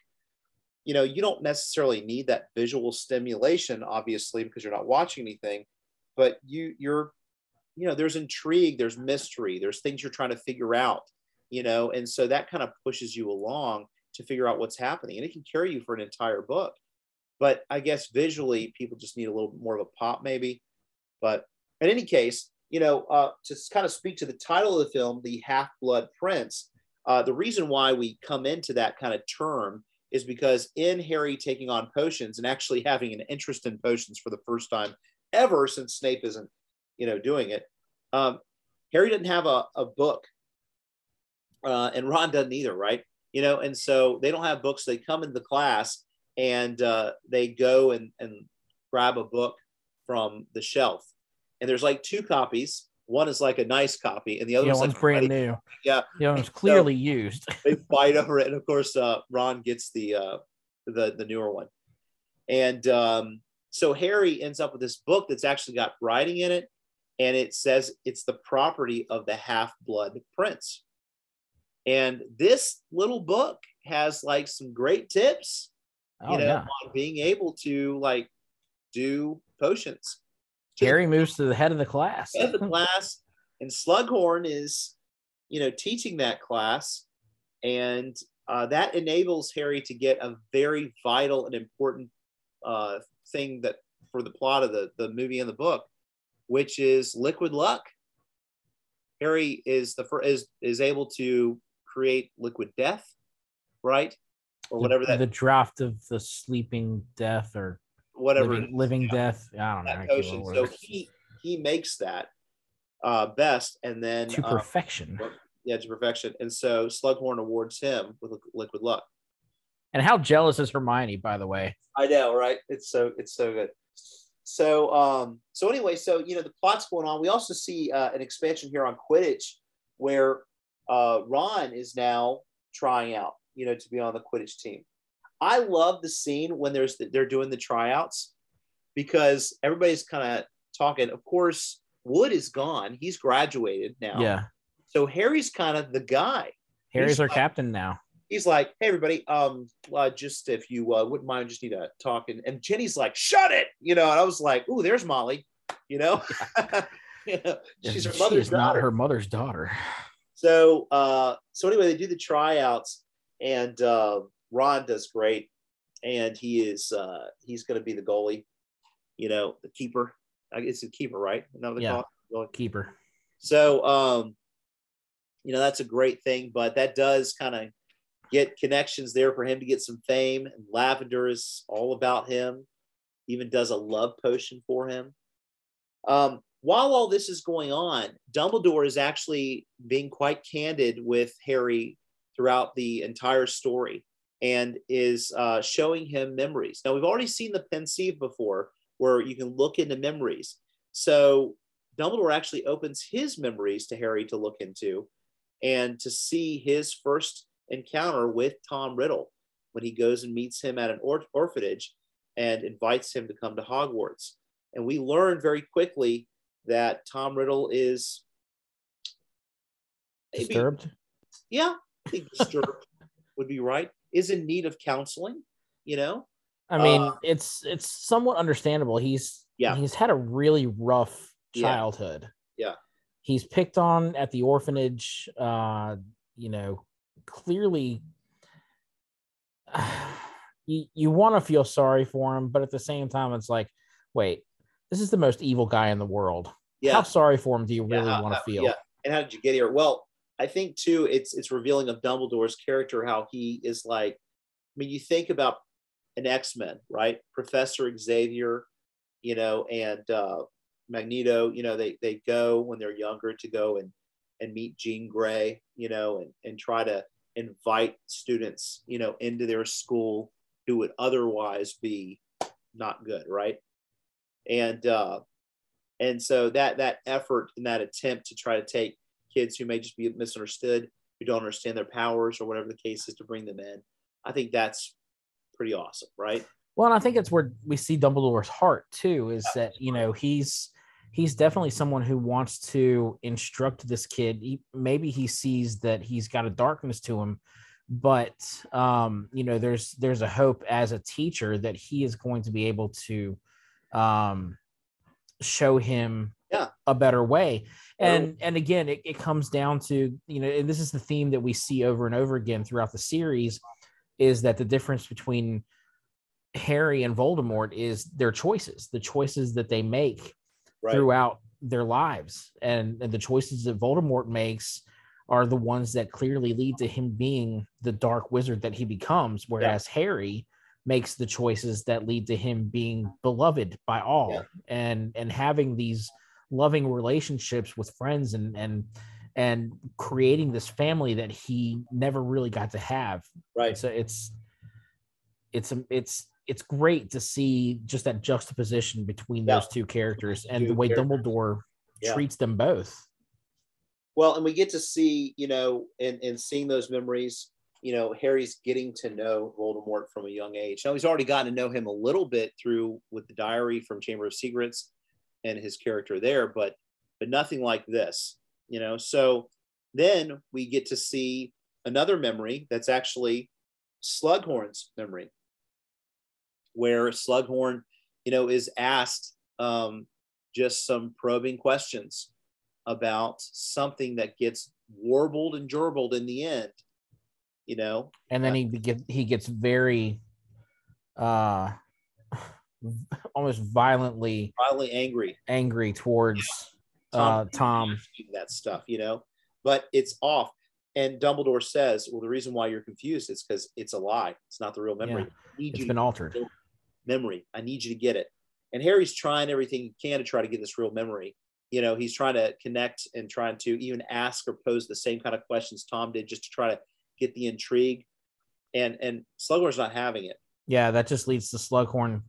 you know, you don't necessarily need that visual stimulation, obviously, because you're not watching anything, but you, you're, you know, there's intrigue, there's mystery, there's things you're trying to figure out, you know, and so that kind of pushes you along to figure out what's happening, and it can carry you for an entire book. But I guess visually, people just need a little more of a pop, maybe. But in any case, you know, uh, to kind of speak to the title of the film, The Half Blood Prince, uh, the reason why we come into that kind of term is because in Harry taking on potions and actually having an interest in potions for the first time ever since Snape isn't, you know, doing it, um, Harry didn't have a, a book, uh, and Ron doesn't either, right? You know, and so they don't have books. They come into the class and uh, they go and, and grab a book from the shelf, and there's like two copies. One is like a nice copy, and the other yeah, one's one's like brand ready- new. Yeah. yeah, one's clearly used. they fight over it, and of course, uh, Ron gets the uh, the the newer one, and um, so Harry ends up with this book that's actually got writing in it, and it says it's the property of the Half Blood Prince, and this little book has like some great tips, you Oh know, yeah, on being able to like do potions. Harry moves to the head of the class. Head of the class, and Slughorn is, you know, teaching that class, and uh, that enables Harry to get a very vital and important uh, thing that for the plot of the the movie and the book, which is liquid luck. Harry is the fir- is is able to create liquid death, right, or whatever the, that the draft of the sleeping death or whatever living, living death. I don't know. That can't potion. So he he makes that uh, best, and then to um, perfection. yeah, to perfection. And so Slughorn awards him with liquid luck. And how jealous is Hermione, by the way? I know, right? It's so it's so good. So um so anyway, so you know the plot's going on. We also see uh, an expansion here on Quidditch where uh, Ron is now trying out, you know, to be on the Quidditch team. I love the scene when there's the, they're doing the tryouts because everybody's kind of talking. Of course, Wood is gone. He's graduated now. Yeah. So Harry's kind of the guy. Harry's He's our like- captain now. He's like, "Hey, everybody, um, uh, just if you uh, wouldn't mind, just need to talk." And, and Ginny's like, "Shut it," you know. And I was like, "Ooh, there's Molly," you know. You know, she's her mother's is not her mother's daughter. So, uh, so anyway, they do the tryouts, and uh, Ron does great, and he is uh, he's going to be the goalie, you know, the keeper. I guess it's a keeper, right? No, they Yeah. call. Keeper. So, um, you know, that's a great thing, but that does kind of get connections there for him to get some fame. And Lavender is all about him, even does a love potion for him. Um, while all this is going on, Dumbledore is actually being quite candid with Harry throughout the entire story and is uh, showing him memories. Now, we've already seen the pensieve before, where you can look into memories. So, Dumbledore actually opens his memories to Harry to look into and to see his first encounter with Tom Riddle when he goes and meets him at an or- orphanage and invites him to come to Hogwarts. And we learn very quickly that Tom Riddle is maybe- Disturbed. yeah, I think disturbed would be right, is in need of counseling, you know? I mean, Uh, it's it's somewhat understandable. He's Yeah. he's had a really rough Yeah. childhood. Yeah. He's picked on at the orphanage. Uh, you know, clearly you you want to feel sorry for him, but at the same time, it's like, wait, this is the most evil guy in the world. Yeah. How sorry for him do you really want to how- feel? Yeah. And how did you get here? Well, I think too, it's it's revealing of Dumbledore's character, how he is like. I mean, you think about an X Men, right? Professor Xavier, you know, and uh, Magneto. You know, they they go when they're younger to go and and meet Jean Grey, you know, and and try to invite students, you know, into their school who would otherwise be not good, right? And uh, and so that that effort and that attempt to try to take kids who may just be misunderstood, who don't understand their powers or whatever the case is, to bring them in, I think that's pretty awesome, right? Well, and I think it's where we see Dumbledore's heart too, is that you know he's he's definitely someone who wants to instruct this kid. He, maybe he sees that he's got a darkness to him, but um, you know, there's there's a hope as a teacher that he is going to be able to um, show him Yeah. a better way. And and again, it, it comes down to you know, and this is the theme that we see over and over again throughout the series, is that the difference between Harry and Voldemort is their choices, the choices that they make Right. throughout their lives. And, and the choices that Voldemort makes are the ones that clearly lead to him being the dark wizard that he becomes, whereas Harry makes the choices that lead to him being beloved by all Yeah. and and having these loving relationships with friends and and and creating this family that he never really got to have Right. so it's it's it's it's great to see just that juxtaposition between Yeah. those two characters and the way characters. Dumbledore Yeah. treats them both. Well, and we get to see, you know, and and seeing those memories, you know, Harry's getting to know Voldemort from a young age. Now he's already gotten to know him a little bit through with the diary from Chamber of Secrets and his character there, but but nothing like this, you know. So then we get to see another memory that's actually Slughorn's memory, where Slughorn, you know, is asked um, just some probing questions about something that gets warbled and gerbled in the end, you know. And then he get he gets very uh almost violently Violently angry. angry towards uh Tom. that stuff, you know, but it's off. And Dumbledore says, "Well, the reason why you're confused is because it's a lie. It's not the real memory. Yeah. It's been altered. memory. I need you to get it." And Harry's trying everything he can to try to get this real memory. You know, he's trying to connect and trying to even ask or pose the same kind of questions Tom did, just to try to get the intrigue. And and Slughorn's not having it. Yeah, that just leads to Slughorn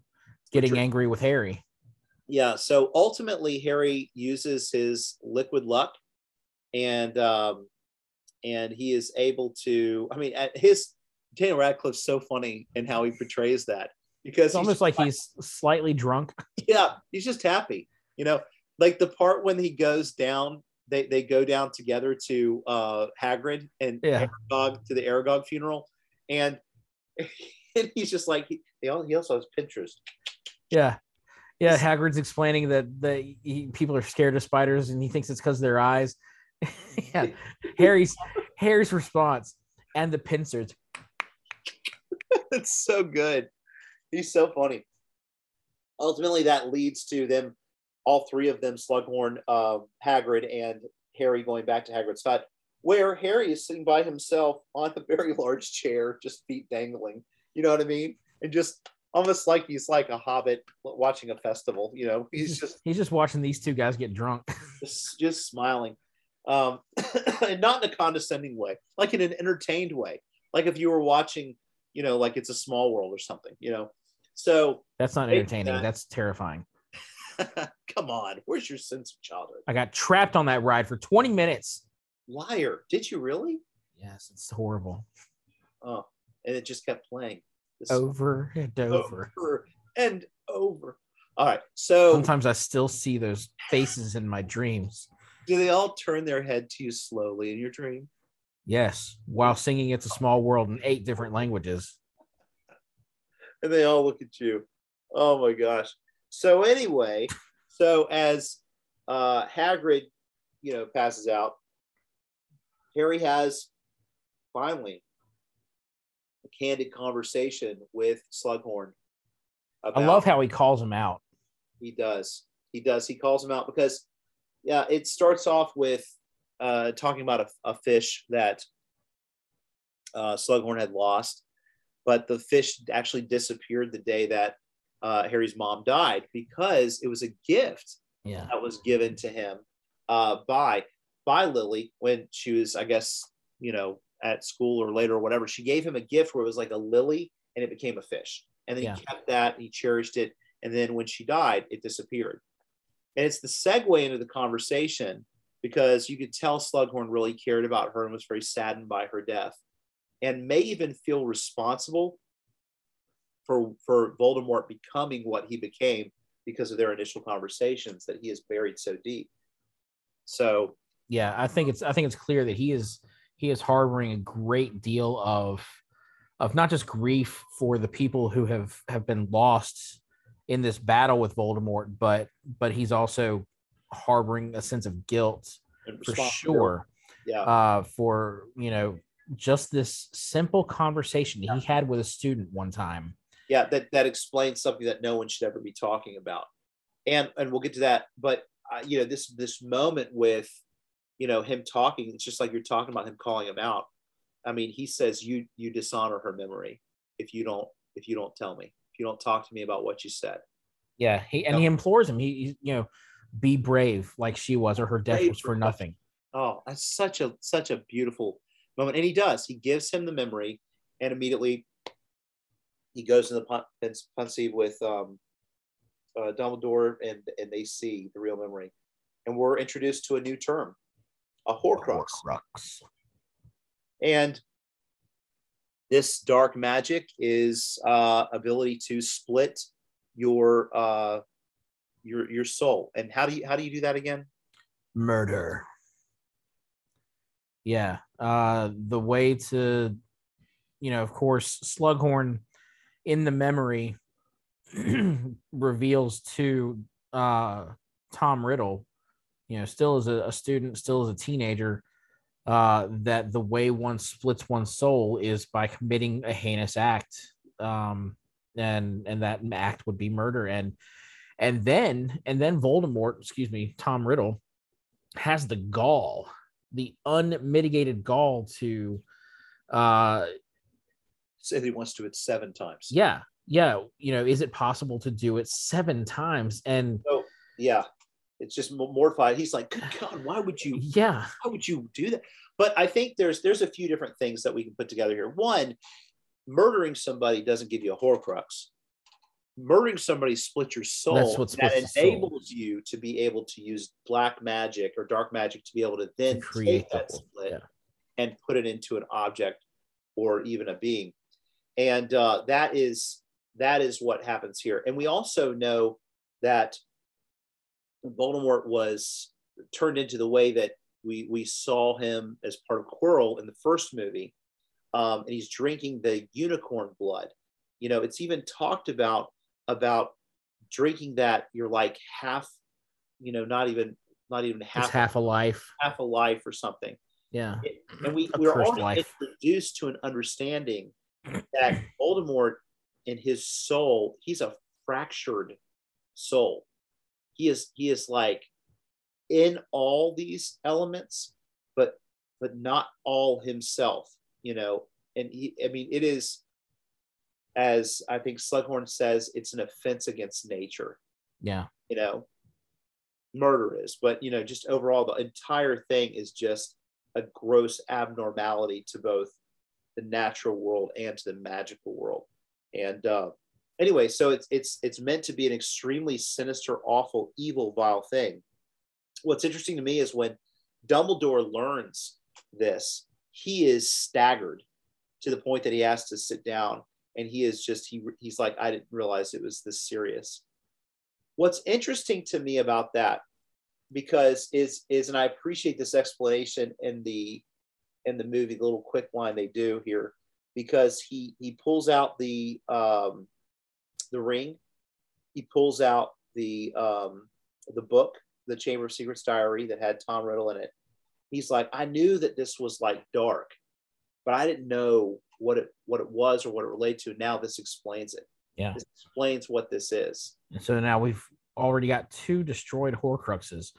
getting angry with Harry. Yeah. So ultimately, Harry uses his liquid luck, and um, and he is able to. I mean, at his Daniel Radcliffe's so funny in how he portrays that because It's almost like he's slightly drunk. yeah, he's just happy. You know, like the part when he goes down, they, they go down together to uh Hagrid and Yeah. Aragog to the Aragog funeral, and, and he's just like he, he also has Pinterest. Yeah. Yeah, Hagrid's explaining that the he, people are scared of spiders, and he thinks it's because of their eyes. yeah, Harry's Harry's response and the pincers. it's so good. He's so funny. Ultimately, that leads to them, all three of them, Slughorn, uh, Hagrid, and Harry going back to Hagrid's hut, where Harry is sitting by himself on a very large chair, just feet dangling. You know what I mean? And just almost like he's like a hobbit watching a festival. You know, he's just He's just watching these two guys get drunk. just, just smiling, um, and not in a condescending way, like in an entertained way, like if you were watching, you know, like it's a small world or something, you know. So That's not entertaining. that- That's terrifying. come on, where's your sense of childhood? I got trapped on that ride for 20 minutes. Liar, did you really? Yes, it's horrible. Oh, and it just kept playing. This Over and over. over and over. All right, so Sometimes I still see those faces in my dreams. do they all turn their head to you slowly in your dream? Yes, while singing "It's a Small World" in eight different languages. and they all look at you. Oh my gosh. So anyway, so as uh Hagrid, you know, passes out, Harry has finally a candid conversation with Slughorn. I love how he calls him out. he does. He does. He calls him out because, yeah, it starts off with uh, talking about a, a fish that uh, Slughorn had lost, but the fish actually disappeared the day that uh, Harry's mom died because it was a gift Yeah, that was given to him uh, by by Lily when she was, I guess, you know, at school or later or whatever. She gave him a gift where it was like a lily and it became a fish, and then Yeah. he kept that, and he cherished it, and then when she died, it disappeared. And it's the segue into the conversation because you could tell Slughorn really cared about her and was very saddened by her death, and may even feel responsible for for Voldemort becoming what he became because of their initial conversations that he is buried so deep. So yeah. I think it's I think it's clear that he is he is harboring a great deal of of not just grief for the people who have have been lost in this battle with Voldemort, but but he's also harboring a sense of guilt for sure yeah, uh, for you know just this simple conversation he had with a student one time. Yeah, that that explains something that no one should ever be talking about, and and we'll get to that. But uh, you know, this this moment with you know him talking, it's just like you're talking about him calling him out. I mean, he says you you dishonor her memory if you don't if you don't tell me if you don't talk to me about what you said. Yeah, he and he implores him. He, he you know, be brave like she was, or her death Brave was for nothing. Oh, that's such a such a beautiful moment, and he does. He gives him the memory, and immediately he goes in the pun- with um, uh, Dumbledore, and and they see the real memory, and we're introduced to a new term, a Horcrux, Horcrux. and this dark magic is uh, ability to split your uh, your your soul. And how do you how do you do that again? Murder. Yeah, uh, the way to, you know, of course, Slughorn in the memory reveals to uh, Tom Riddle, you know, still as a, a student, still as a teenager, uh, that the way one splits one's soul is by committing a heinous act, um, and and that act would be murder, and and then and then Voldemort, excuse me, Tom Riddle, has the gall, the unmitigated gall to, uh, Say he wants to do it seven times. yeah, yeah, you know, is it possible to do it seven times? And yeah it's just mortified. He's like good god why would you yeah, why would you do that? But i think there's there's a few different things that we can put together here. One murdering somebody doesn't give you a horcrux. Murdering somebody splits your soul. That's what that enables you to be able to use black magic or dark magic to be able to then to create that split yeah. and put it into an object or even a being and uh, that is that is what happens here and we also know that Voldemort was turned into the way that we we saw him as part of Quirrell in the first movie, um, and he's drinking the unicorn blood. You know, it's even talked about about drinking that. You're like half, you know, not even not even half It's half a life. half a life or something. Yeah. And we A we're already life. introduced to an understanding that Voldemort in his soul, he's a fractured soul. He is he is like in all these elements, but but not all himself, you know. And he, I mean, it is as I think Slughorn says, it's an offense against nature Yeah. you know, murder is. But, you know, just overall, the entire thing is just a gross abnormality to both the natural world and to the magical world. And uh, anyway, so it's it's it's meant to be an extremely sinister, awful, evil, vile thing. What's interesting to me is when Dumbledore learns this, he is staggered to the point that he has to sit down and he is just he he's like I didn't realize it was this serious what's interesting to me about that because is is and i appreciate this explanation in the in the movie the little quick line they do here because he he pulls out the um the ring. He pulls out the um the book the chamber of secrets diary that had tom riddle in it. He's like i knew that this was like dark but i didn't know what it what it was or what it related to now this explains it. Yeah. this explains what this is. And so now we've already got two destroyed Horcruxes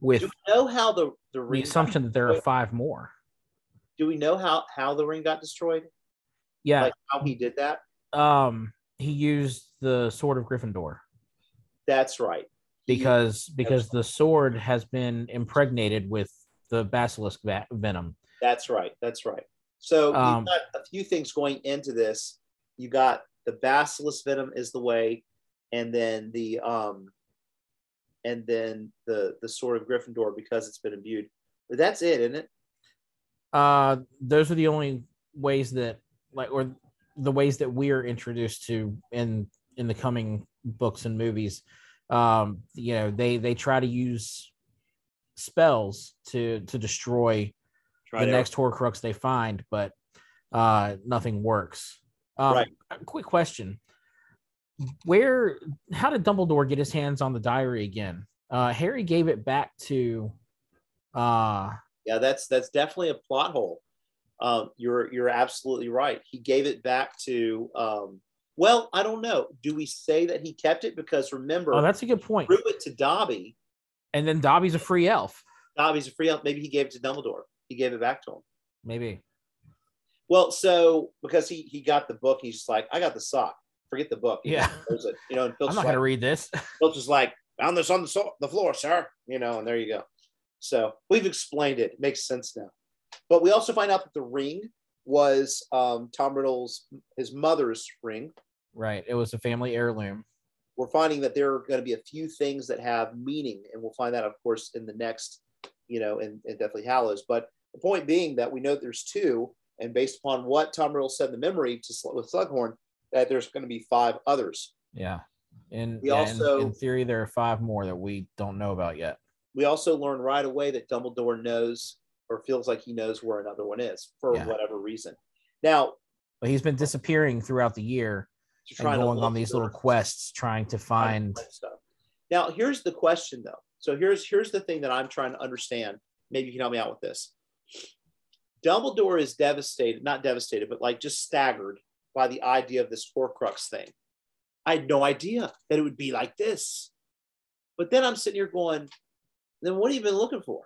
with do we know how the the the assumption that there are five more. Do we know how how the ring got destroyed? Yeah. like how he did that? Um he used the sword of Gryffindor. That's right. He- because because the sword has been impregnated with the basilisk va- venom. that's right. That's right. So Um, you've got a few things going into this. You got the basilisk venom is the way and then the um and then the the sword of gryffindor because it's been imbued. But that's it isn't it Uh those are the only ways that like or the ways that we're introduced to in in the coming books and movies. Um you know, they they try to use spells to to destroy Try the next Horcrux they find, but uh, nothing works. Um, Right. Quick question: Where? How did Dumbledore get his hands on the diary again? Uh, Harry gave it back to. Uh, yeah that's that's definitely a plot hole. Um you're you're absolutely right. He gave it back to um well i don't know. Do we say that he kept it? Because remember oh, that's a good point. threw it to dobby. And then Dobby's a free elf. dobby's a free elf. Maybe he gave it to dumbledore. He gave it back to him. Maybe. well so because he he got the book he's just like i got the sock. Forget the book. He Yeah. it, you know and I'm not like, going to read this. Filch is like found this on the, so- the floor sir. You know and there you go so we've explained it it makes sense now but we also find out that the ring was um, tom riddle's his mother's ring right. It was a family heirloom. we're finding that there are going to be a few things that have meaning and we'll find that of course in the next you know in, in deathly hallows but the point being that we know there's two and based upon what tom riddle said in the memory to with slughorn that there's going to be five others Yeah. And We yeah, in- also- in theory, there are five more that we don't know about yet. We also learn right away that dumbledore knows or feels like he knows where another one is for Yeah. whatever reason now But he's been disappearing throughout the year and going on these little quests trying to find find stuff. Now, here's the question though. So here's here's the thing that I'm trying to understand. Maybe you can help me out with this. Dumbledore is devastated, not devastated, but like just staggered by the idea of this Horcrux thing. I had no idea that it would be like this. But then I'm sitting here going, then what have you been looking for?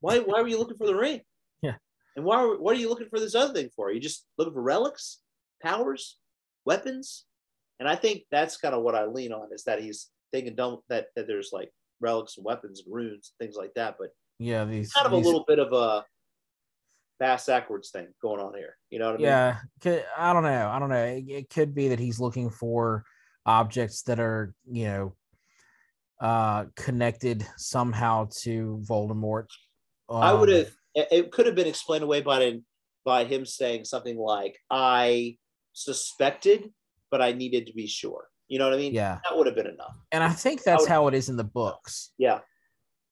Why why were you looking for the ring? Yeah. And why what are you looking for this other thing for? Are you just looking for relics, powers, weapons? And I think that's kind of what I lean on is that he's thinking don't that, that there's like relics and weapons and runes, things like that. But yeah these kind of a little bit of a fast backwards thing going on here. You know what I mean? yeah could- i don't know i don't know it, it could be that he's looking for objects that are you know uh connected somehow to voldemort I would Um, have. It could have been explained away by him, by him saying something like, "I suspected, but I needed to be sure." You know what I mean? Yeah. That would have been enough. And I think that's how it is in the books. Yeah.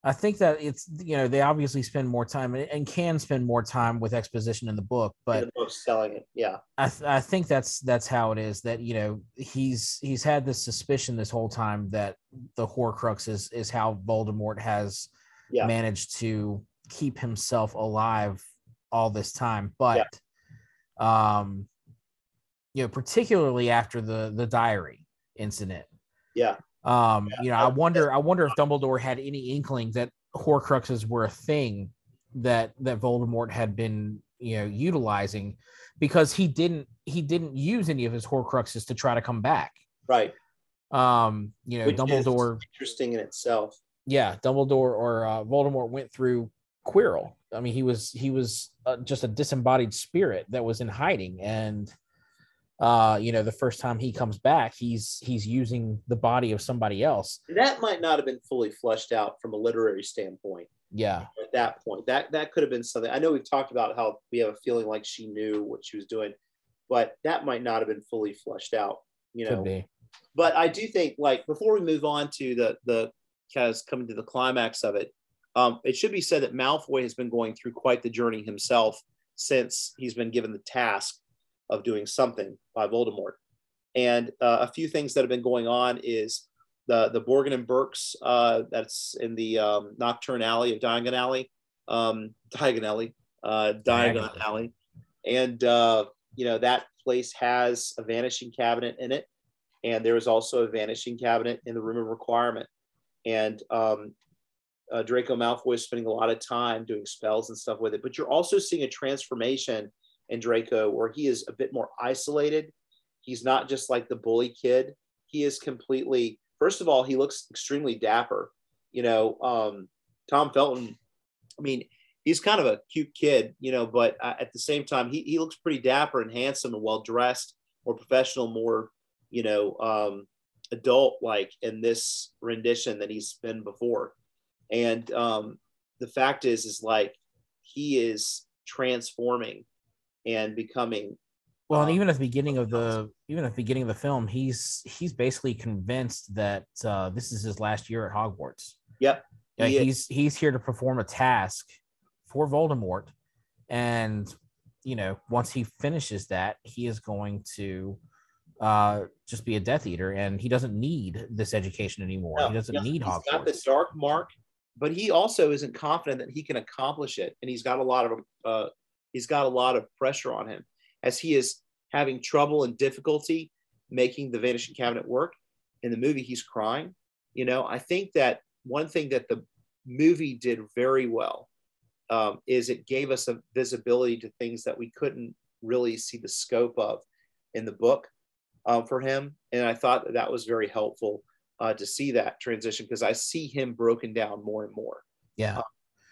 I think that it's you know they obviously spend more time and, can spend more time with exposition in the book, but in the book selling it. Yeah. I, th- I think that's that's how it is that you know he's he's had this suspicion this whole time that the Horcrux is is how Voldemort has Yeah. managed to keep himself alive all this time but um you know particularly after the the diary incident Yeah. Um you know I I- wonder I wonder if Dumbledore had any inkling that Horcruxes were a thing that that Voldemort had been you know utilizing because he didn't he didn't use any of his Horcruxes to try to come back. Right. Um, you know, Which Dumbledore, interesting in itself. yeah, Dumbledore or uh, Voldemort went through Quirrell. I mean, he was he was uh, just a disembodied spirit that was in hiding, and uh, you know, the first time he comes back, he's he's using the body of somebody else. That might not have been fully fleshed out from a literary standpoint Yeah, at that point. That that could have been something. I know we've talked about how we have a feeling like she knew what she was doing, but that might not have been fully fleshed out. You know, could be. but I do think like before we move on to the the kind of coming to the climax of it, um, it should be said that Malfoy has been going through quite the journey himself since he's been given the task of doing something by Voldemort. And uh, a few things that have been going on is the the Borgin and Burkes uh, that's in the um, Knockturn Alley of Diagon Alley, um, Diagon Alley, uh, Diagon Diagon. Alley, and uh, you know that place has a vanishing cabinet in it and there is also a vanishing cabinet in the room of requirement. And um, uh, Draco Malfoy is spending a lot of time doing spells and stuff with it. But you're also seeing a transformation in Draco where he is a bit more isolated. He's not just like the bully kid. He is completely. First of all, he looks extremely dapper. You know, um, Tom Felton. I mean, he's kind of a cute kid, you know, but uh, at the same time, he, he looks pretty dapper and handsome and well dressed, more professional, more you know, um, adult like in this rendition than he's been before. And um, the fact is, is like he is transforming and becoming. Well, and um, even at the beginning of the even at the beginning of the film, he's he's basically convinced that uh, this is his last year at Hogwarts. Yep. Yeah, he he's he's here to perform a task for Voldemort, and you know once he finishes that, he is going to uh just be a Death Eater, and he doesn't need this education anymore. No, he doesn't need he's got the dark mark, but he also isn't confident that he can accomplish it, and he's got a lot of uh, he's got a lot of pressure on him as he is having trouble and difficulty making the vanishing cabinet work. In the movie, he's crying. You know, I think that one thing that the movie did very well um, is it gave us a visibility to things that we couldn't really see the scope of in the book um, for him. And I thought that, that was very helpful uh, to see that transition because I see him broken down more and more. Yeah,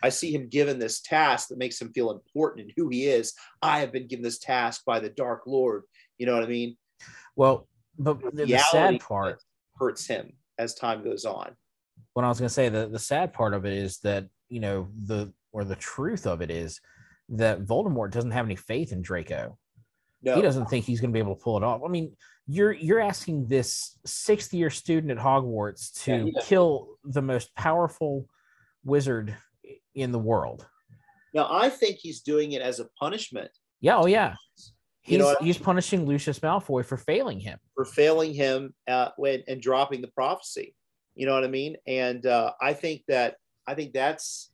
I see him given this task that makes him feel important and who he is. I have been given this task by the Dark Lord. You know what I mean? well, but the, the sad part hurts him as time goes on. what I was going to say, the, the sad part of it is that, you know, the, or the truth of it is that Voldemort doesn't have any faith in Draco. No, He doesn't think he's going to be able to pull it off. I mean, you're, you're asking this sixth year student at Hogwarts to Yeah, kill the most powerful wizard in the world. Now I think he's doing it as a punishment Yeah. Oh yeah. He's, You know he's punishing Lucius Malfoy for failing him. for failing him uh, when and dropping the prophecy. You know what I mean? And uh, I think that I think that's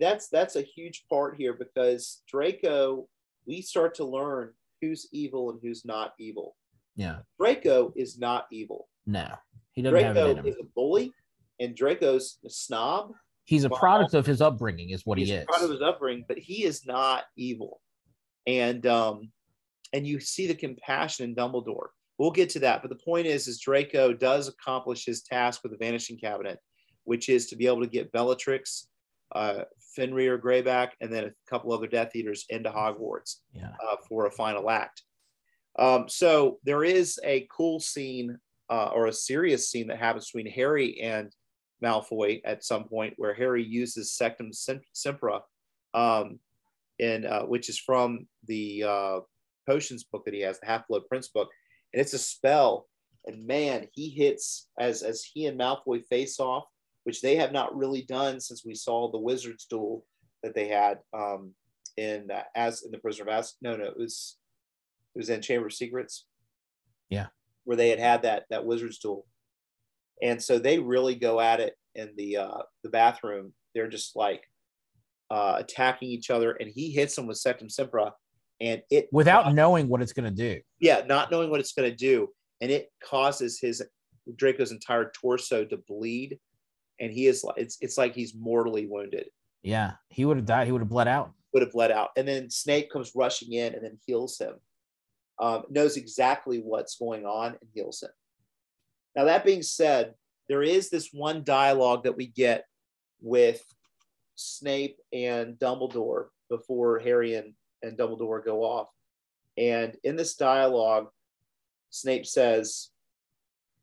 that's that's a huge part here because Draco, we start to learn who's evil and who's not evil. Yeah. Draco is not evil. No, he doesn't Draco is a bully, and Draco's a snob. He's a well, product of his upbringing, is what he is. proud of his upbringing, but he is not evil. And um, and you see the compassion in Dumbledore. We'll get to that, but the point is, is Draco does accomplish his task with the Vanishing Cabinet, which is to be able to get Bellatrix, uh, Fenrir Greyback, and then a couple other Death Eaters into Hogwarts Yeah. uh, for a final act. Um, so there is a cool scene uh, or a serious scene that happens between Harry and Malfoy at some point where Harry uses Sectum Sem- Sempra, um, in, uh, which is from the uh, potions book that he has, the Half Blood Prince book. And it's a spell and man, he hits as as he and Malfoy face off, which they have not really done since we saw the Wizards duel that they had um, in uh, as in the Prisoner of Azkaban. No, no, it was it was in Chamber of Secrets. Yeah, where they had had that that Wizards duel, and so they really go at it in the uh, the bathroom. They're just like uh, attacking each other, and he hits them with Sectum Sempra, and it without knowing what it's going to do. Yeah, not knowing what it's going to do, and it causes his Draco's entire torso to bleed, and he is like it's it's like he's mortally wounded. Yeah, he would have died. He would have bled out. Would have bled out, and then Snape comes rushing in and then heals him. Um, knows exactly what's going on and heals him. Now that being said, there is this one dialogue that we get with Snape and Dumbledore before Harry and, and Dumbledore go off. And in this dialogue, Snape says,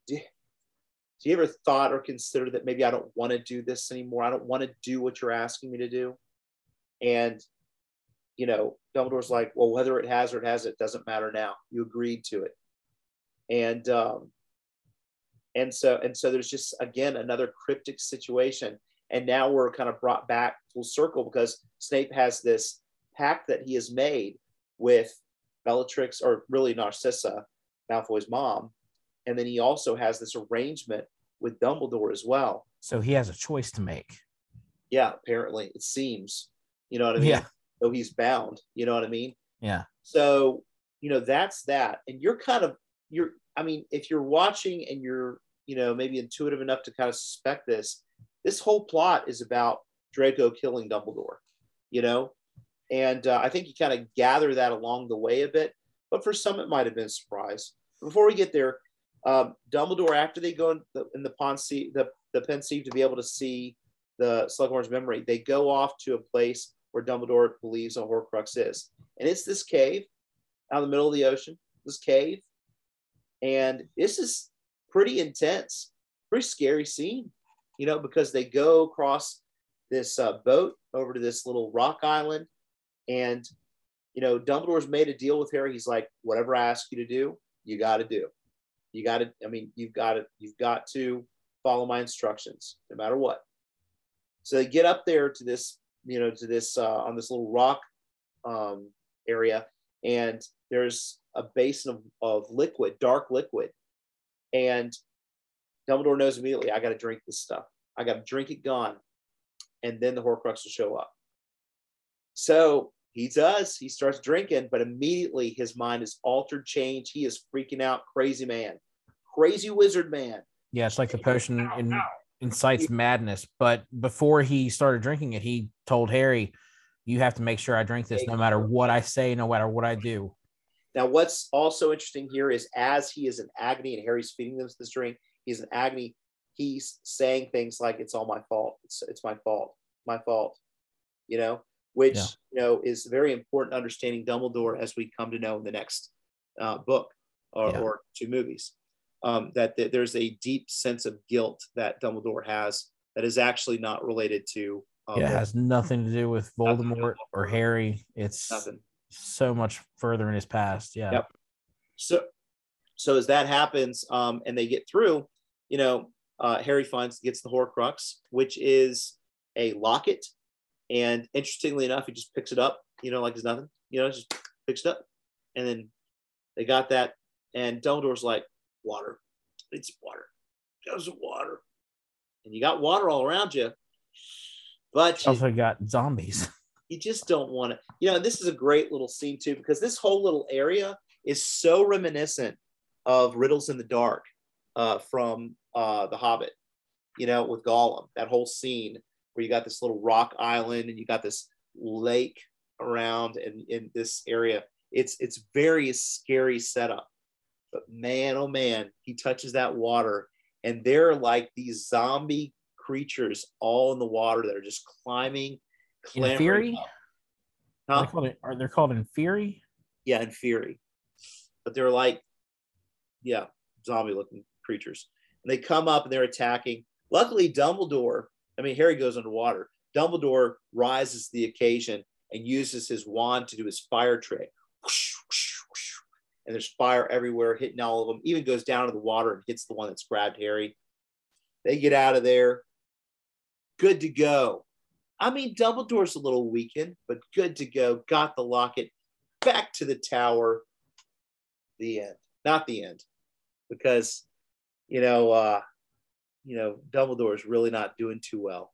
do, do you ever thought or consider that maybe I don't want to do this anymore? I don't want to do what you're asking me to do. And, you know, Dumbledore's like, well, whether it has or it hasn't, it doesn't matter now. You agreed to it. And, um, and so, and so there's just, again, another cryptic situation. And now we're kind of brought back full circle because Snape has this pact that he has made with Bellatrix, or really Narcissa, Malfoy's mom. And then he also has this arrangement with Dumbledore as well. So he has a choice to make. Yeah, apparently it seems. You know what I mean? Yeah. Though he's bound. You know what I mean? Yeah. So, you know, that's that. And you're kind of you're I mean, if you're watching and you're, you know, maybe intuitive enough to kind of suspect this, this whole plot is about Draco killing Dumbledore, you know? And uh, I think you kind of gather that along the way a bit, but for some, it might have been a surprise. Before we get there, um, Dumbledore, after they go in the, in the, Pensieve, the, the Pensieve to be able to see the Slughorn's memory, they go off to a place where Dumbledore believes a Horcrux is. And it's this cave out in the middle of the ocean, this cave. And this is pretty intense, pretty scary scene, you know, because they go across this uh, boat over to this little rock island. And, you know, Dumbledore's made a deal with Harry. He's like, whatever I ask you to do, you got to do. You got to, I mean, you've got to, you've got to follow my instructions no matter what. So they get up there to this, you know, to this, uh, on this little rock um, area. And there's a basin of, of liquid, dark liquid. And Dumbledore knows immediately, I got to drink this stuff. I got to drink it gone. And then the Horcrux will show up. So he does. He starts drinking, but immediately his mind is altered, changed. He is freaking out, crazy man, crazy wizard man. Yeah, it's like the potion in, incites madness. But before he started drinking it, he told Harry, "You have to make sure I drink this, no matter what I say, no matter what I do." Now, what's also interesting here is as he is in agony and Harry's feeding them this drink, he's in agony. He's saying things like, "It's all my fault. It's it's my fault. My fault." You know, which Yeah. you know is very important understanding Dumbledore as we come to know in the next uh, book or, Yeah. or two movies. Um, that, that there's a deep sense of guilt that Dumbledore has that is actually not related to. Um, Yeah, it has nothing to do with Nothing Voldemort or Harry. It's nothing. So much further in his past. Yeah. Yep. So, so as that happens, um, and they get through, you know, uh, Harry finds gets the Horcrux, which is a locket, and interestingly enough, he just picks it up, you know, like it's nothing, you know, just picks it up, and then they got that, and Dumbledore's like, water, it's water, just water, and you got water all around you, but Also got zombies. you just don't want to you know this is a great little scene too because this whole little area is so reminiscent of riddles in the dark uh, from uh, the hobbit you know with gollum that whole scene where you got this little rock island and you got this lake around and in this area. It's it's very scary setup but man oh man he touches that water and they're like these zombie creatures all in the water that are just climbing Inferi? up. Are they called, are they called Inferi? Yeah, Inferi. But they're like, yeah, zombie looking creatures. And they come up and they're attacking. Luckily, Dumbledore, I mean, Harry goes underwater. Dumbledore rises to the occasion and uses his wand to do his fire trick. And there's fire everywhere, hitting all of them. Even goes down to the water and hits the one that's grabbed Harry. They get out of there. Good to go. I mean, Dumbledore's a little weakened, but good to go. Got the locket back to the tower. The end. Not the end, because you know, uh, you know, Dumbledore is really not doing too well,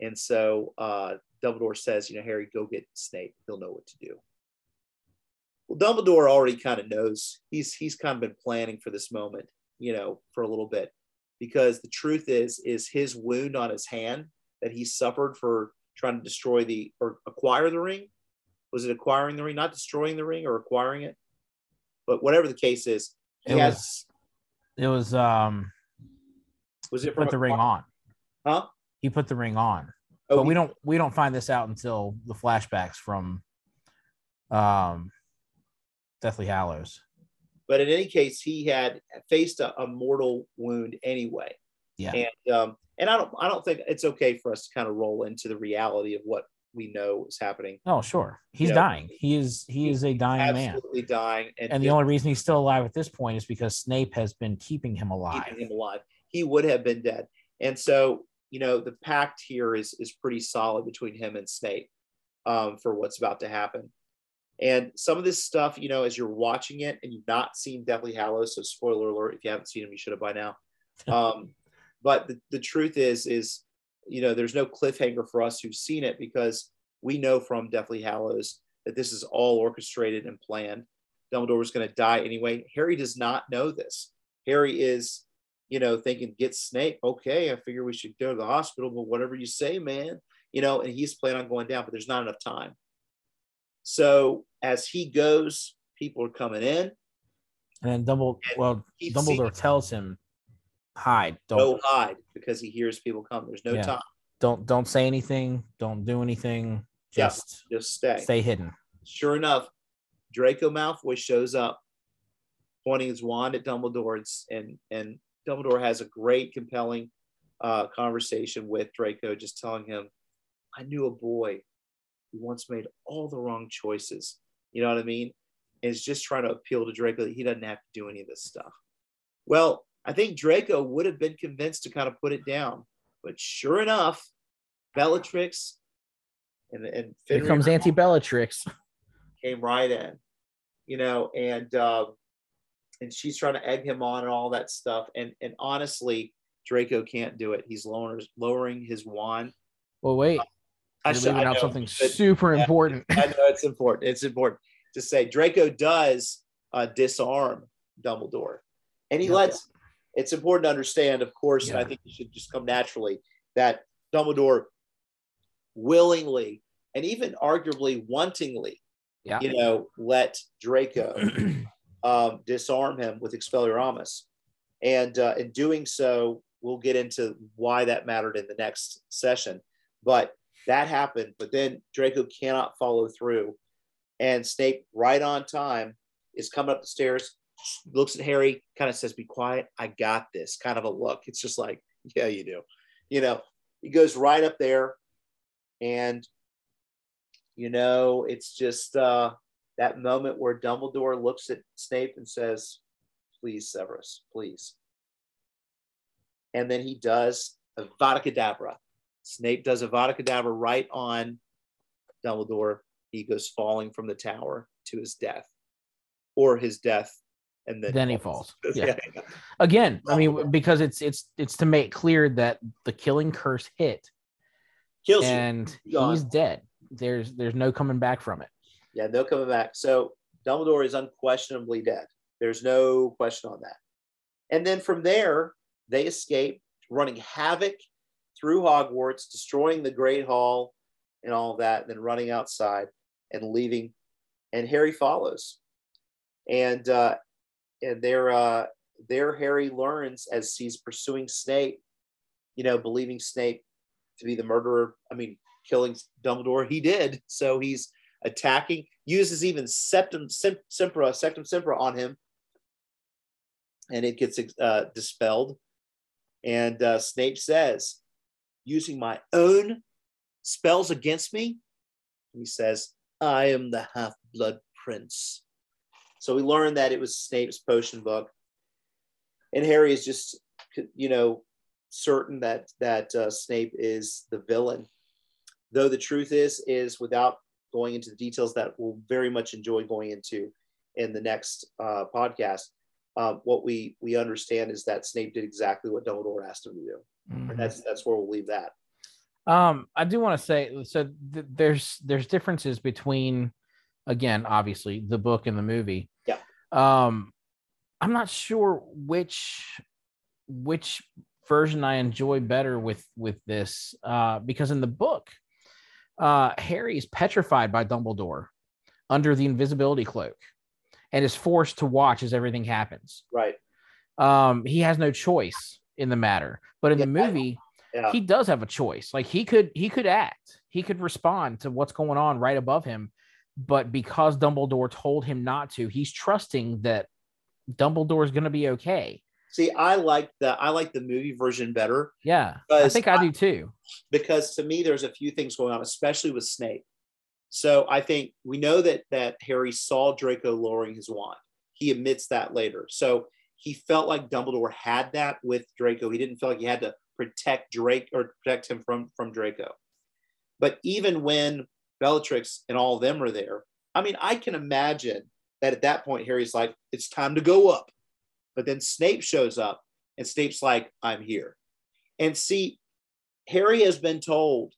and so uh, Dumbledore says, you know, Harry, go get Snape. He'll know what to do. Well, Dumbledore already kind of knows. He's he's kind of been planning for this moment, you know, for a little bit, because the truth is, is his wound on his hand that he suffered for trying to destroy the or acquire the ring. Was it acquiring the ring, not destroying the ring or acquiring it? But whatever the case is, it has, was. It was. Um. Was it put the ring on? Huh? He put the ring on. Oh, but we don't we don't find this out until the flashbacks from um Deathly Hallows. But in any case, he had faced a, a mortal wound anyway. Yeah. And um, and I don't I don't think it's okay for us to kind of roll into the reality of what we know is happening. Oh, sure. He's you know, dying. He is he is a dying absolutely man. Absolutely dying. And, and the only reason he's still alive at this point is because Snape has been keeping him alive. Keeping him alive. He would have been dead. And so, you know, the pact here is is pretty solid between him and Snape um, for what's about to happen. And some of this stuff, you know, as you're watching it and you've not seen Deathly Hallows, so spoiler alert, if you haven't seen him, you should have by now. Um, but the, the truth is, is, you know, there's no cliffhanger for us who've seen it because we know from Deathly Hallows that this is all orchestrated and planned. Dumbledore was going to die anyway. Harry does not know this. Harry is, you know, thinking, get Snape. Okay, I figure we should go to the hospital, but whatever you say, man, you know, and he's planning on going down, but there's not enough time. So as he goes, people are coming in. And then well, Dumbledore tells him, hide. Don't no hide because he hears people come. There's no yeah. time. Don't don't say anything. Don't do anything. Just yeah, just stay. Stay hidden. Sure enough, Draco Malfoy shows up, pointing his wand at Dumbledore, and and Dumbledore has a great, compelling uh, conversation with Draco, just telling him, "I knew a boy who once made all the wrong choices. You know what I mean? And is just trying to appeal to Draco that he doesn't have to do any of this stuff. Well, I think Draco would have been convinced to kind of put it down. But sure enough, Bellatrix and, and here comes Auntie Bellatrix came right in, you know, and uh, and she's trying to egg him on and all that stuff. And and honestly, Draco can't do it. He's lowering lowering his wand. Well, wait. I should leaving out something super yeah, important. I know it's important. It's important to say Draco does uh, disarm Dumbledore, and he lets. It's important to understand, of course, yeah. and I think it should just come naturally that Dumbledore willingly and even arguably wantingly, yeah. you know, let Draco um, disarm him with Expelliarmus, and uh, in doing so, we'll get into why that mattered in the next session. But that happened, but then Draco cannot follow through. And Snape, right on time, is coming up the stairs, looks at Harry, kind of says, Be quiet. I got this. Kind of a look. It's just like, Yeah, you do. You know, he goes right up there. And, you know, it's just uh, that moment where Dumbledore looks at Snape and says, Please, Severus, please. And then he does Avada Kedavra. Snape does Avada Kedavra right on Dumbledore. He goes falling from the tower to his death, or his death, and then then he falls. Yeah. yeah. Again, I mean, because it's it's it's to make clear that the killing curse hit, kills and he's dead. There's there's no coming back from it. Yeah, no coming back. So Dumbledore is unquestionably dead. There's no question on that. And then from there, they escape, running havoc through Hogwarts, destroying the Great Hall and all that, and then running outside and leaving. And Harry follows. And uh, and there uh, there Harry learns as he's pursuing Snape, you know, believing Snape to be the murderer. I mean, killing Dumbledore, he did. So he's attacking, uses even Septum Sim, Sempra, Sectum Sempra on him, and it gets uh, dispelled. And uh, Snape says, using my own spells against me? he says, I am the half blood prince. So we learned that it was Snape's potion book, and Harry is just, you know, certain that that uh, Snape is the villain. Though the truth is, is without going into the details that we'll very much enjoy going into in the next uh, podcast. Um, what we we understand is that Snape did exactly what Dumbledore asked him to do, mm-hmm. and that's that's where we'll leave that. Um, I do want to say so. Th- there's there's differences between, again, obviously the book and the movie. Um, I'm not sure which which version I enjoy better with with this uh, because in the book, uh, Harry is petrified by Dumbledore under the invisibility cloak and is forced to watch as everything happens. Right. Um, he has no choice in the matter, but in yeah, the movie, yeah. he does have a choice. Like he could he could act, he could respond to what's going on right above him, but because Dumbledore told him not to, he's trusting that Dumbledore is going to be okay. See, I like the I like the movie version better. Yeah, I think I, I do too. Because to me, there's a few things going on, especially with Snape. So I think we know that that Harry saw Draco lowering his wand. He admits that later. So he felt like Dumbledore had that with Draco. He didn't feel like he had to protect Drake or protect him from from Draco. But even when Bellatrix and all of them are there, I mean, I can imagine that at that point Harry's like, "It's time to go up." But then Snape shows up and Snape's like, I'm here. And see, Harry has been told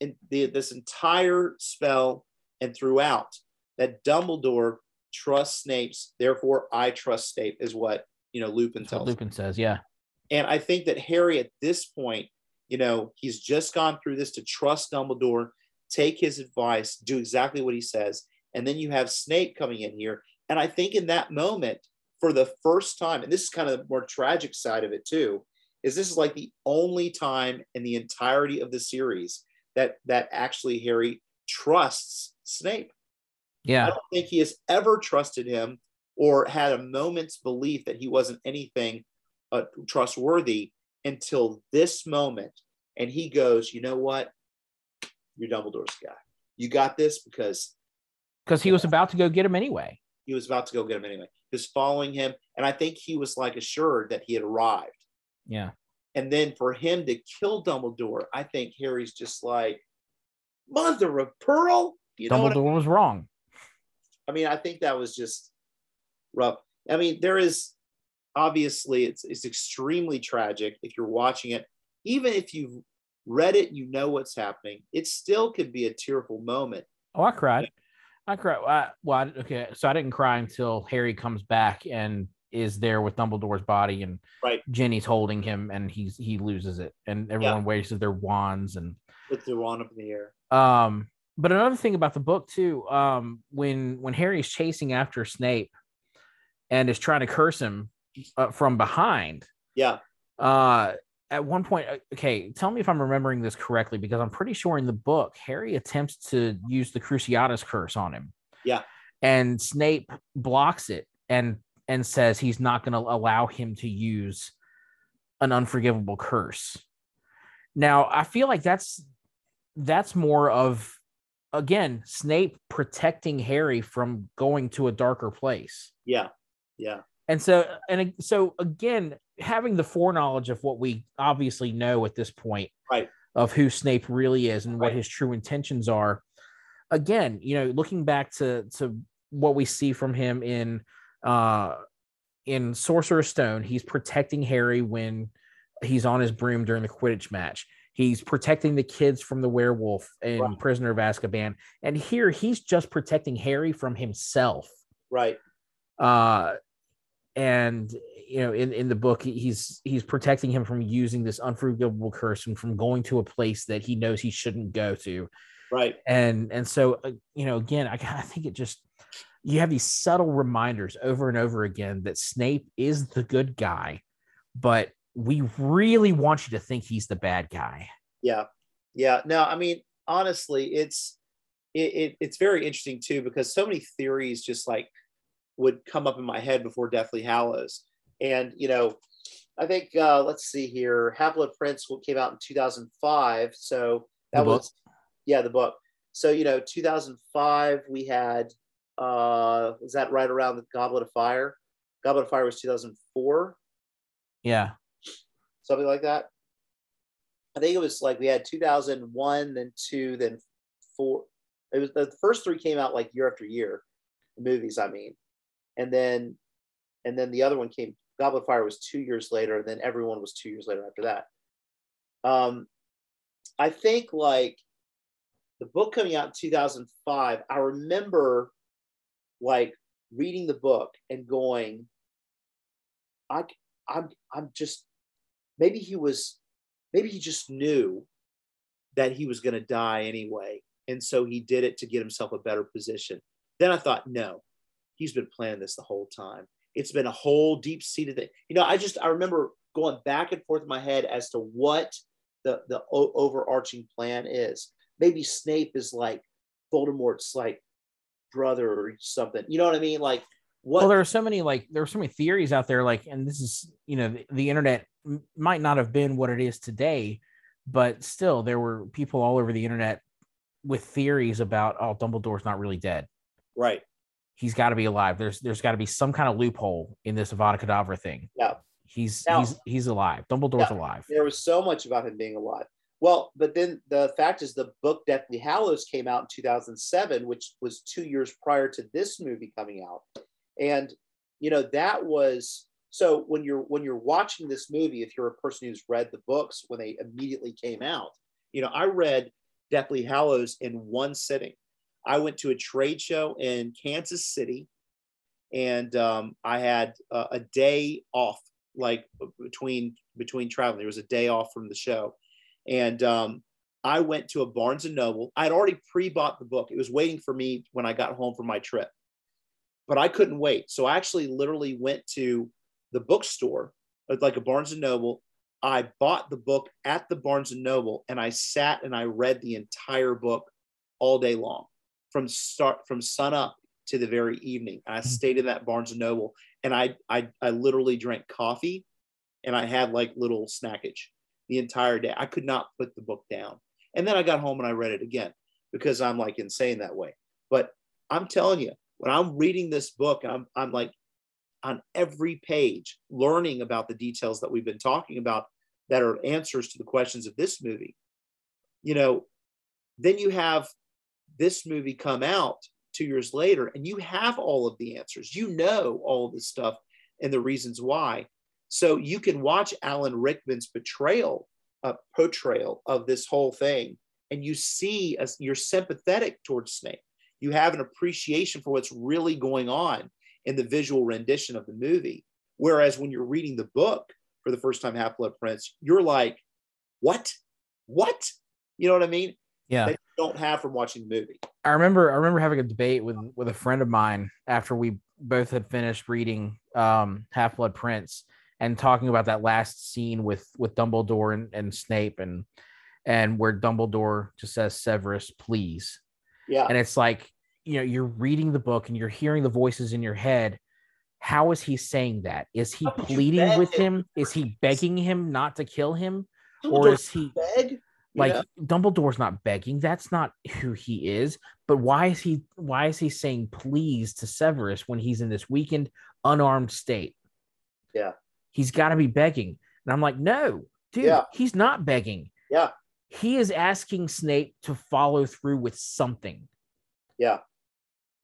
in the, this entire spell and throughout that Dumbledore trusts Snape's, therefore I trust Snape, is what you know Lupin tells. Lupin says, yeah. And I think that Harry at this point, you know, he's just gone through this to trust Dumbledore, take his advice, do exactly what he says. And then you have Snape coming in here. And I think in that moment, for the first time, and this is kind of the more tragic side of it too, is this is like the only time in the entirety of the series that that actually Harry trusts Snape. Yeah. I don't think he has ever trusted him or had a moment's belief that he wasn't anything uh, trustworthy until this moment. And he goes, you know what? You're Dumbledore's guy. You got this because because he was about to go get him anyway. He was about to go get him anyway is following him. And I think he was like assured that he had arrived. Yeah. And then for him to kill Dumbledore, I think Harry's just like, mother of pearl. You know Dumbledore I mean? was wrong. I mean, I think that was just rough. I mean, there is obviously it's it's extremely tragic if you're watching it. Even if you've read it, you know what's happening. It still could be a tearful moment. Oh, I cried. I cried. I, well, I, okay, so I didn't cry until Harry comes back and is there with Dumbledore's body, and right. Ginny's holding him, and he's he loses it, and everyone yeah. wastes their wands and puts their wand up in the air. Um, but another thing about the book too, um, when when Harry's chasing after Snape and is trying to curse him uh, from behind, yeah, uh, at one point, uh, okay, tell me if I'm remembering this correctly, because I'm pretty sure in the book, Harry attempts to use the Cruciatus curse on him. Yeah. And Snape blocks it and and says he's not going to allow him to use an unforgivable curse. Now, I feel like that's that's more of again, Snape protecting Harry from going to a darker place. Yeah. Yeah. And so and so again, having the foreknowledge of what we obviously know at this point right. of who Snape really is and right. what his true intentions are. Again, you know, looking back to to what we see from him in uh in Sorcerer's Stone, he's protecting Harry when he's on his broom during the Quidditch match. He's protecting the kids from the werewolf and right. Prisoner of Azkaban. And here he's just protecting Harry from himself. Right. Uh and you know in, in the book he's he's protecting him from using this unforgivable curse and from going to a place that he knows he shouldn't go to. Right. And and so uh, you know again I, I think it just you have these subtle reminders over and over again that snape is the good guy but we really want you to think he's the bad guy. Yeah. Yeah. No i mean honestly it's it, it, it's very interesting too because so many theories just like would come up in my head before Deathly Hallows. And, you know, I think, uh, let's see here, Half Blood Prince came out in 2005. So that was, yeah, the book. So, you know, 2005, we had uh, was that right around the Goblet of Fire? Goblet of Fire was 2004, Yeah. something like that. I think it was like we had 2001, then two, then four. It was the first three came out like year after year, movies. I mean, and then and then the other one came. Goblet Fire was two years later, and then everyone was two years later after that. Um, I think like the book coming out in 2005. I remember like reading the book and going, I I'm I'm just maybe he was maybe he just knew that he was going to die anyway and so he did it to get himself a better position then i thought no he's been planning this the whole time. It's been a whole deep seated thing. You know i just i remember going back and forth in my head as to what the the o- overarching plan is. Maybe snape is like voldemort's like brother or something. You know what i mean? Like what Well, there are so many like there are so many theories out there. Like, and this is you know the, the internet m- might not have been what it is today, but still there were people all over the internet with theories about oh Dumbledore's not really dead. right He's got to be alive. There's there's got to be some kind of loophole in this Avada Kedavra thing. Yeah. He's Now- he's he's alive. Dumbledore's Yeah. alive. there was so much about him being alive. Well, but then the fact is, the book Deathly Hallows came out in 2007, which was two years prior to this movie coming out, and you know that was so when you're when you're watching this movie, if you're a person who's read the books when they immediately came out, you know I read Deathly Hallows in one sitting. I went to a trade show in Kansas City, and um, I had uh, a day off, like between between traveling. There was a day off from the show, and um, I went to a Barnes and Noble. I had already pre-bought the book. It was waiting for me when I got home from my trip, but I couldn't wait. So I actually literally went to the bookstore, uh, like a Barnes and Noble. I bought the book at the Barnes and Noble, and I sat and I read the entire book all day long, from start from sun up to the very evening. I mm-hmm. stayed in that Barnes and Noble, and I I, I literally drank coffee, and I had like little snackage the entire day. I could not put the book down. And then I got home and I read it again because I'm like insane that way. But I'm telling you, when I'm reading this book, I'm, I'm like on every page learning about the details that we've been talking about that are answers to the questions of this movie. You know, then you have this movie come out two years later and you have all of the answers. You know all of this stuff and the reasons why. So you can watch Alan Rickman's betrayal, uh, portrayal of this whole thing, and you see as you're sympathetic towards Snape. You have an appreciation for what's really going on in the visual rendition of the movie. Whereas when you're reading the book for the first time, Half Blood Prince, you're like, what? What? You know what I mean? Yeah. That don't have from watching the movie. I remember I remember having a debate with with a friend of mine after we both had finished reading um Half Blood Prince and talking about that last scene with with Dumbledore and, and Snape and and where Dumbledore just says Severus, please. Yeah. And it's like, you know, you're reading the book and you're hearing the voices in your head. How is he saying that? Is he How could you pleading with him? Is he begging him not to kill him? Or Dumbledore is he beg? Like know? Dumbledore's not begging. That's not who he is. But why is he why is he saying please to Severus when he's in this weakened, unarmed state? Yeah. He's got to be begging. And I'm like, no, dude, Yeah. he's not begging. Yeah. He is asking Snape to follow through with something. Yeah.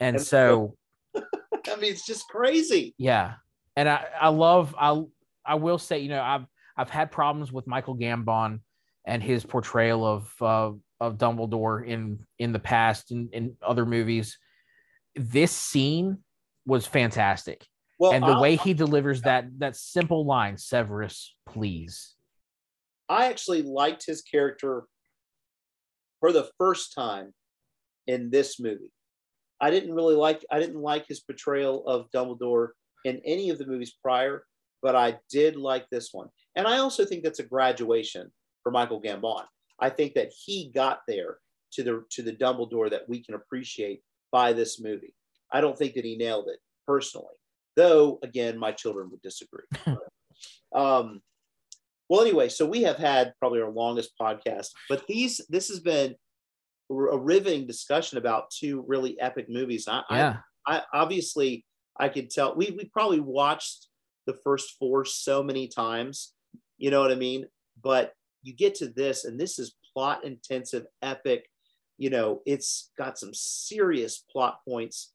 And And- so I mean, it's just crazy. yeah. And I, I love I I will say, you know, I've I've had problems with Michael Gambon and his portrayal of uh, of Dumbledore in in the past in, in other movies. This scene was fantastic. Well, and the I'll- way he delivers that that simple line, Severus, please. I actually liked his character for the first time in this movie. I didn't really like I didn't like his portrayal of Dumbledore in any of the movies prior, but I did like this one. And I also think that's a graduation for Michael Gambon. I think that he got there to the to the Dumbledore that we can appreciate by this movie. I don't think that he nailed it personally, though. Again, my children would disagree. um, well, anyway, so we have had probably our longest podcast, but these this has been a riveting discussion about two really epic movies. I, Yeah. I obviously I could tell we we probably watched the first four so many times, you know what I mean? But you get to this, and this is plot intensive, epic. You know, it's got some serious plot points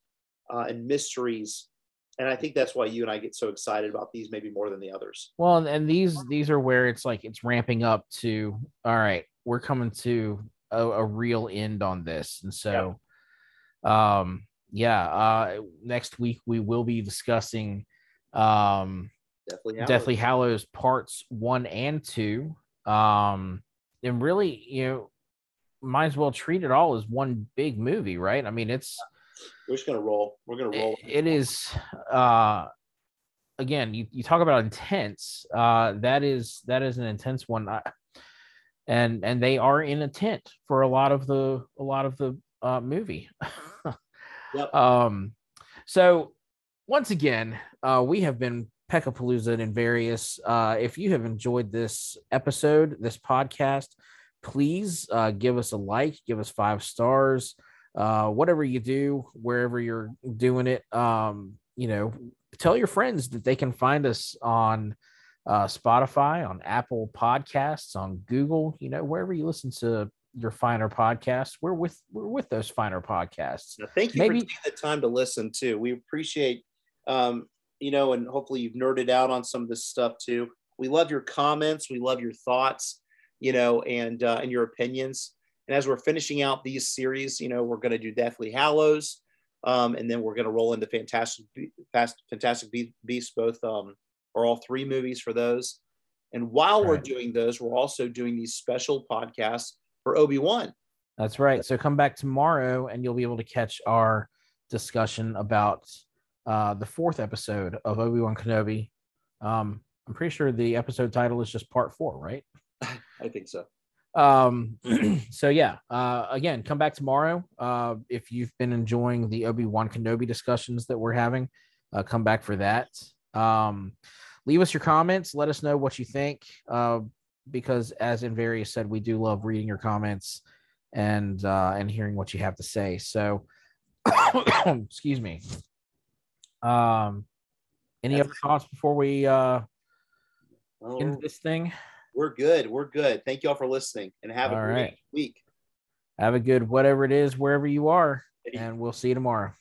uh, and mysteries, and I think that's why you and I get so excited about these, maybe more than the others. Well, and these these are where it's like it's ramping up to all right, we're coming to a, a real end on this, and so, um, yeah, uh, next week we will be discussing um Deathly Hallows. Deathly Hallows parts one and two. Um, and really, you know, might as well treat it all as one big movie, right? I mean, it's We're just gonna roll. We're gonna roll. it- it is uh again you, you talk about intense uh that is that is an intense one I, and and they are in a tent for a lot of the a lot of the uh movie Yep. um so once again uh we have been Peckapalooza in various uh if you have enjoyed this episode this podcast please uh give us a like give us five stars uh whatever you do wherever you're doing it um you know tell your friends that they can find us on uh spotify on apple podcasts on google you know wherever you listen to your finer podcasts we're with we're with those finer podcasts Now, thank you Maybe- for taking the time to listen too. We appreciate, um, you know, and hopefully you've nerded out on some of this stuff too. We love your comments. We love your thoughts, you know, and uh, and your opinions. And as we're finishing out these series, you know, we're going to do Deathly Hallows, um, and then we're going to roll into Fantastic, Fantastic Be- Beasts, both um, or all three movies for those. And while we're doing those, we're also doing these special podcasts for Obi Wan. That's right. So come back tomorrow and you'll be able to catch our discussion about uh, the fourth episode of Obi Wan Kenobi. Um, I'm pretty sure the episode title is just part four, right? I think so. Um, so yeah, uh, again, come back tomorrow. Uh, if you've been enjoying the Obi Wan Kenobi discussions that we're having, uh, come back for that. Um, leave us your comments. Let us know what you think. Uh, because as Invaria said, we do love reading your comments and uh, and hearing what you have to say. So, excuse me. Um, any other thoughts before we uh, Oh, end this thing? We're good. We're good. Thank you all for listening and have a All great right. week. Have a good whatever it is wherever you are, and we'll see you tomorrow.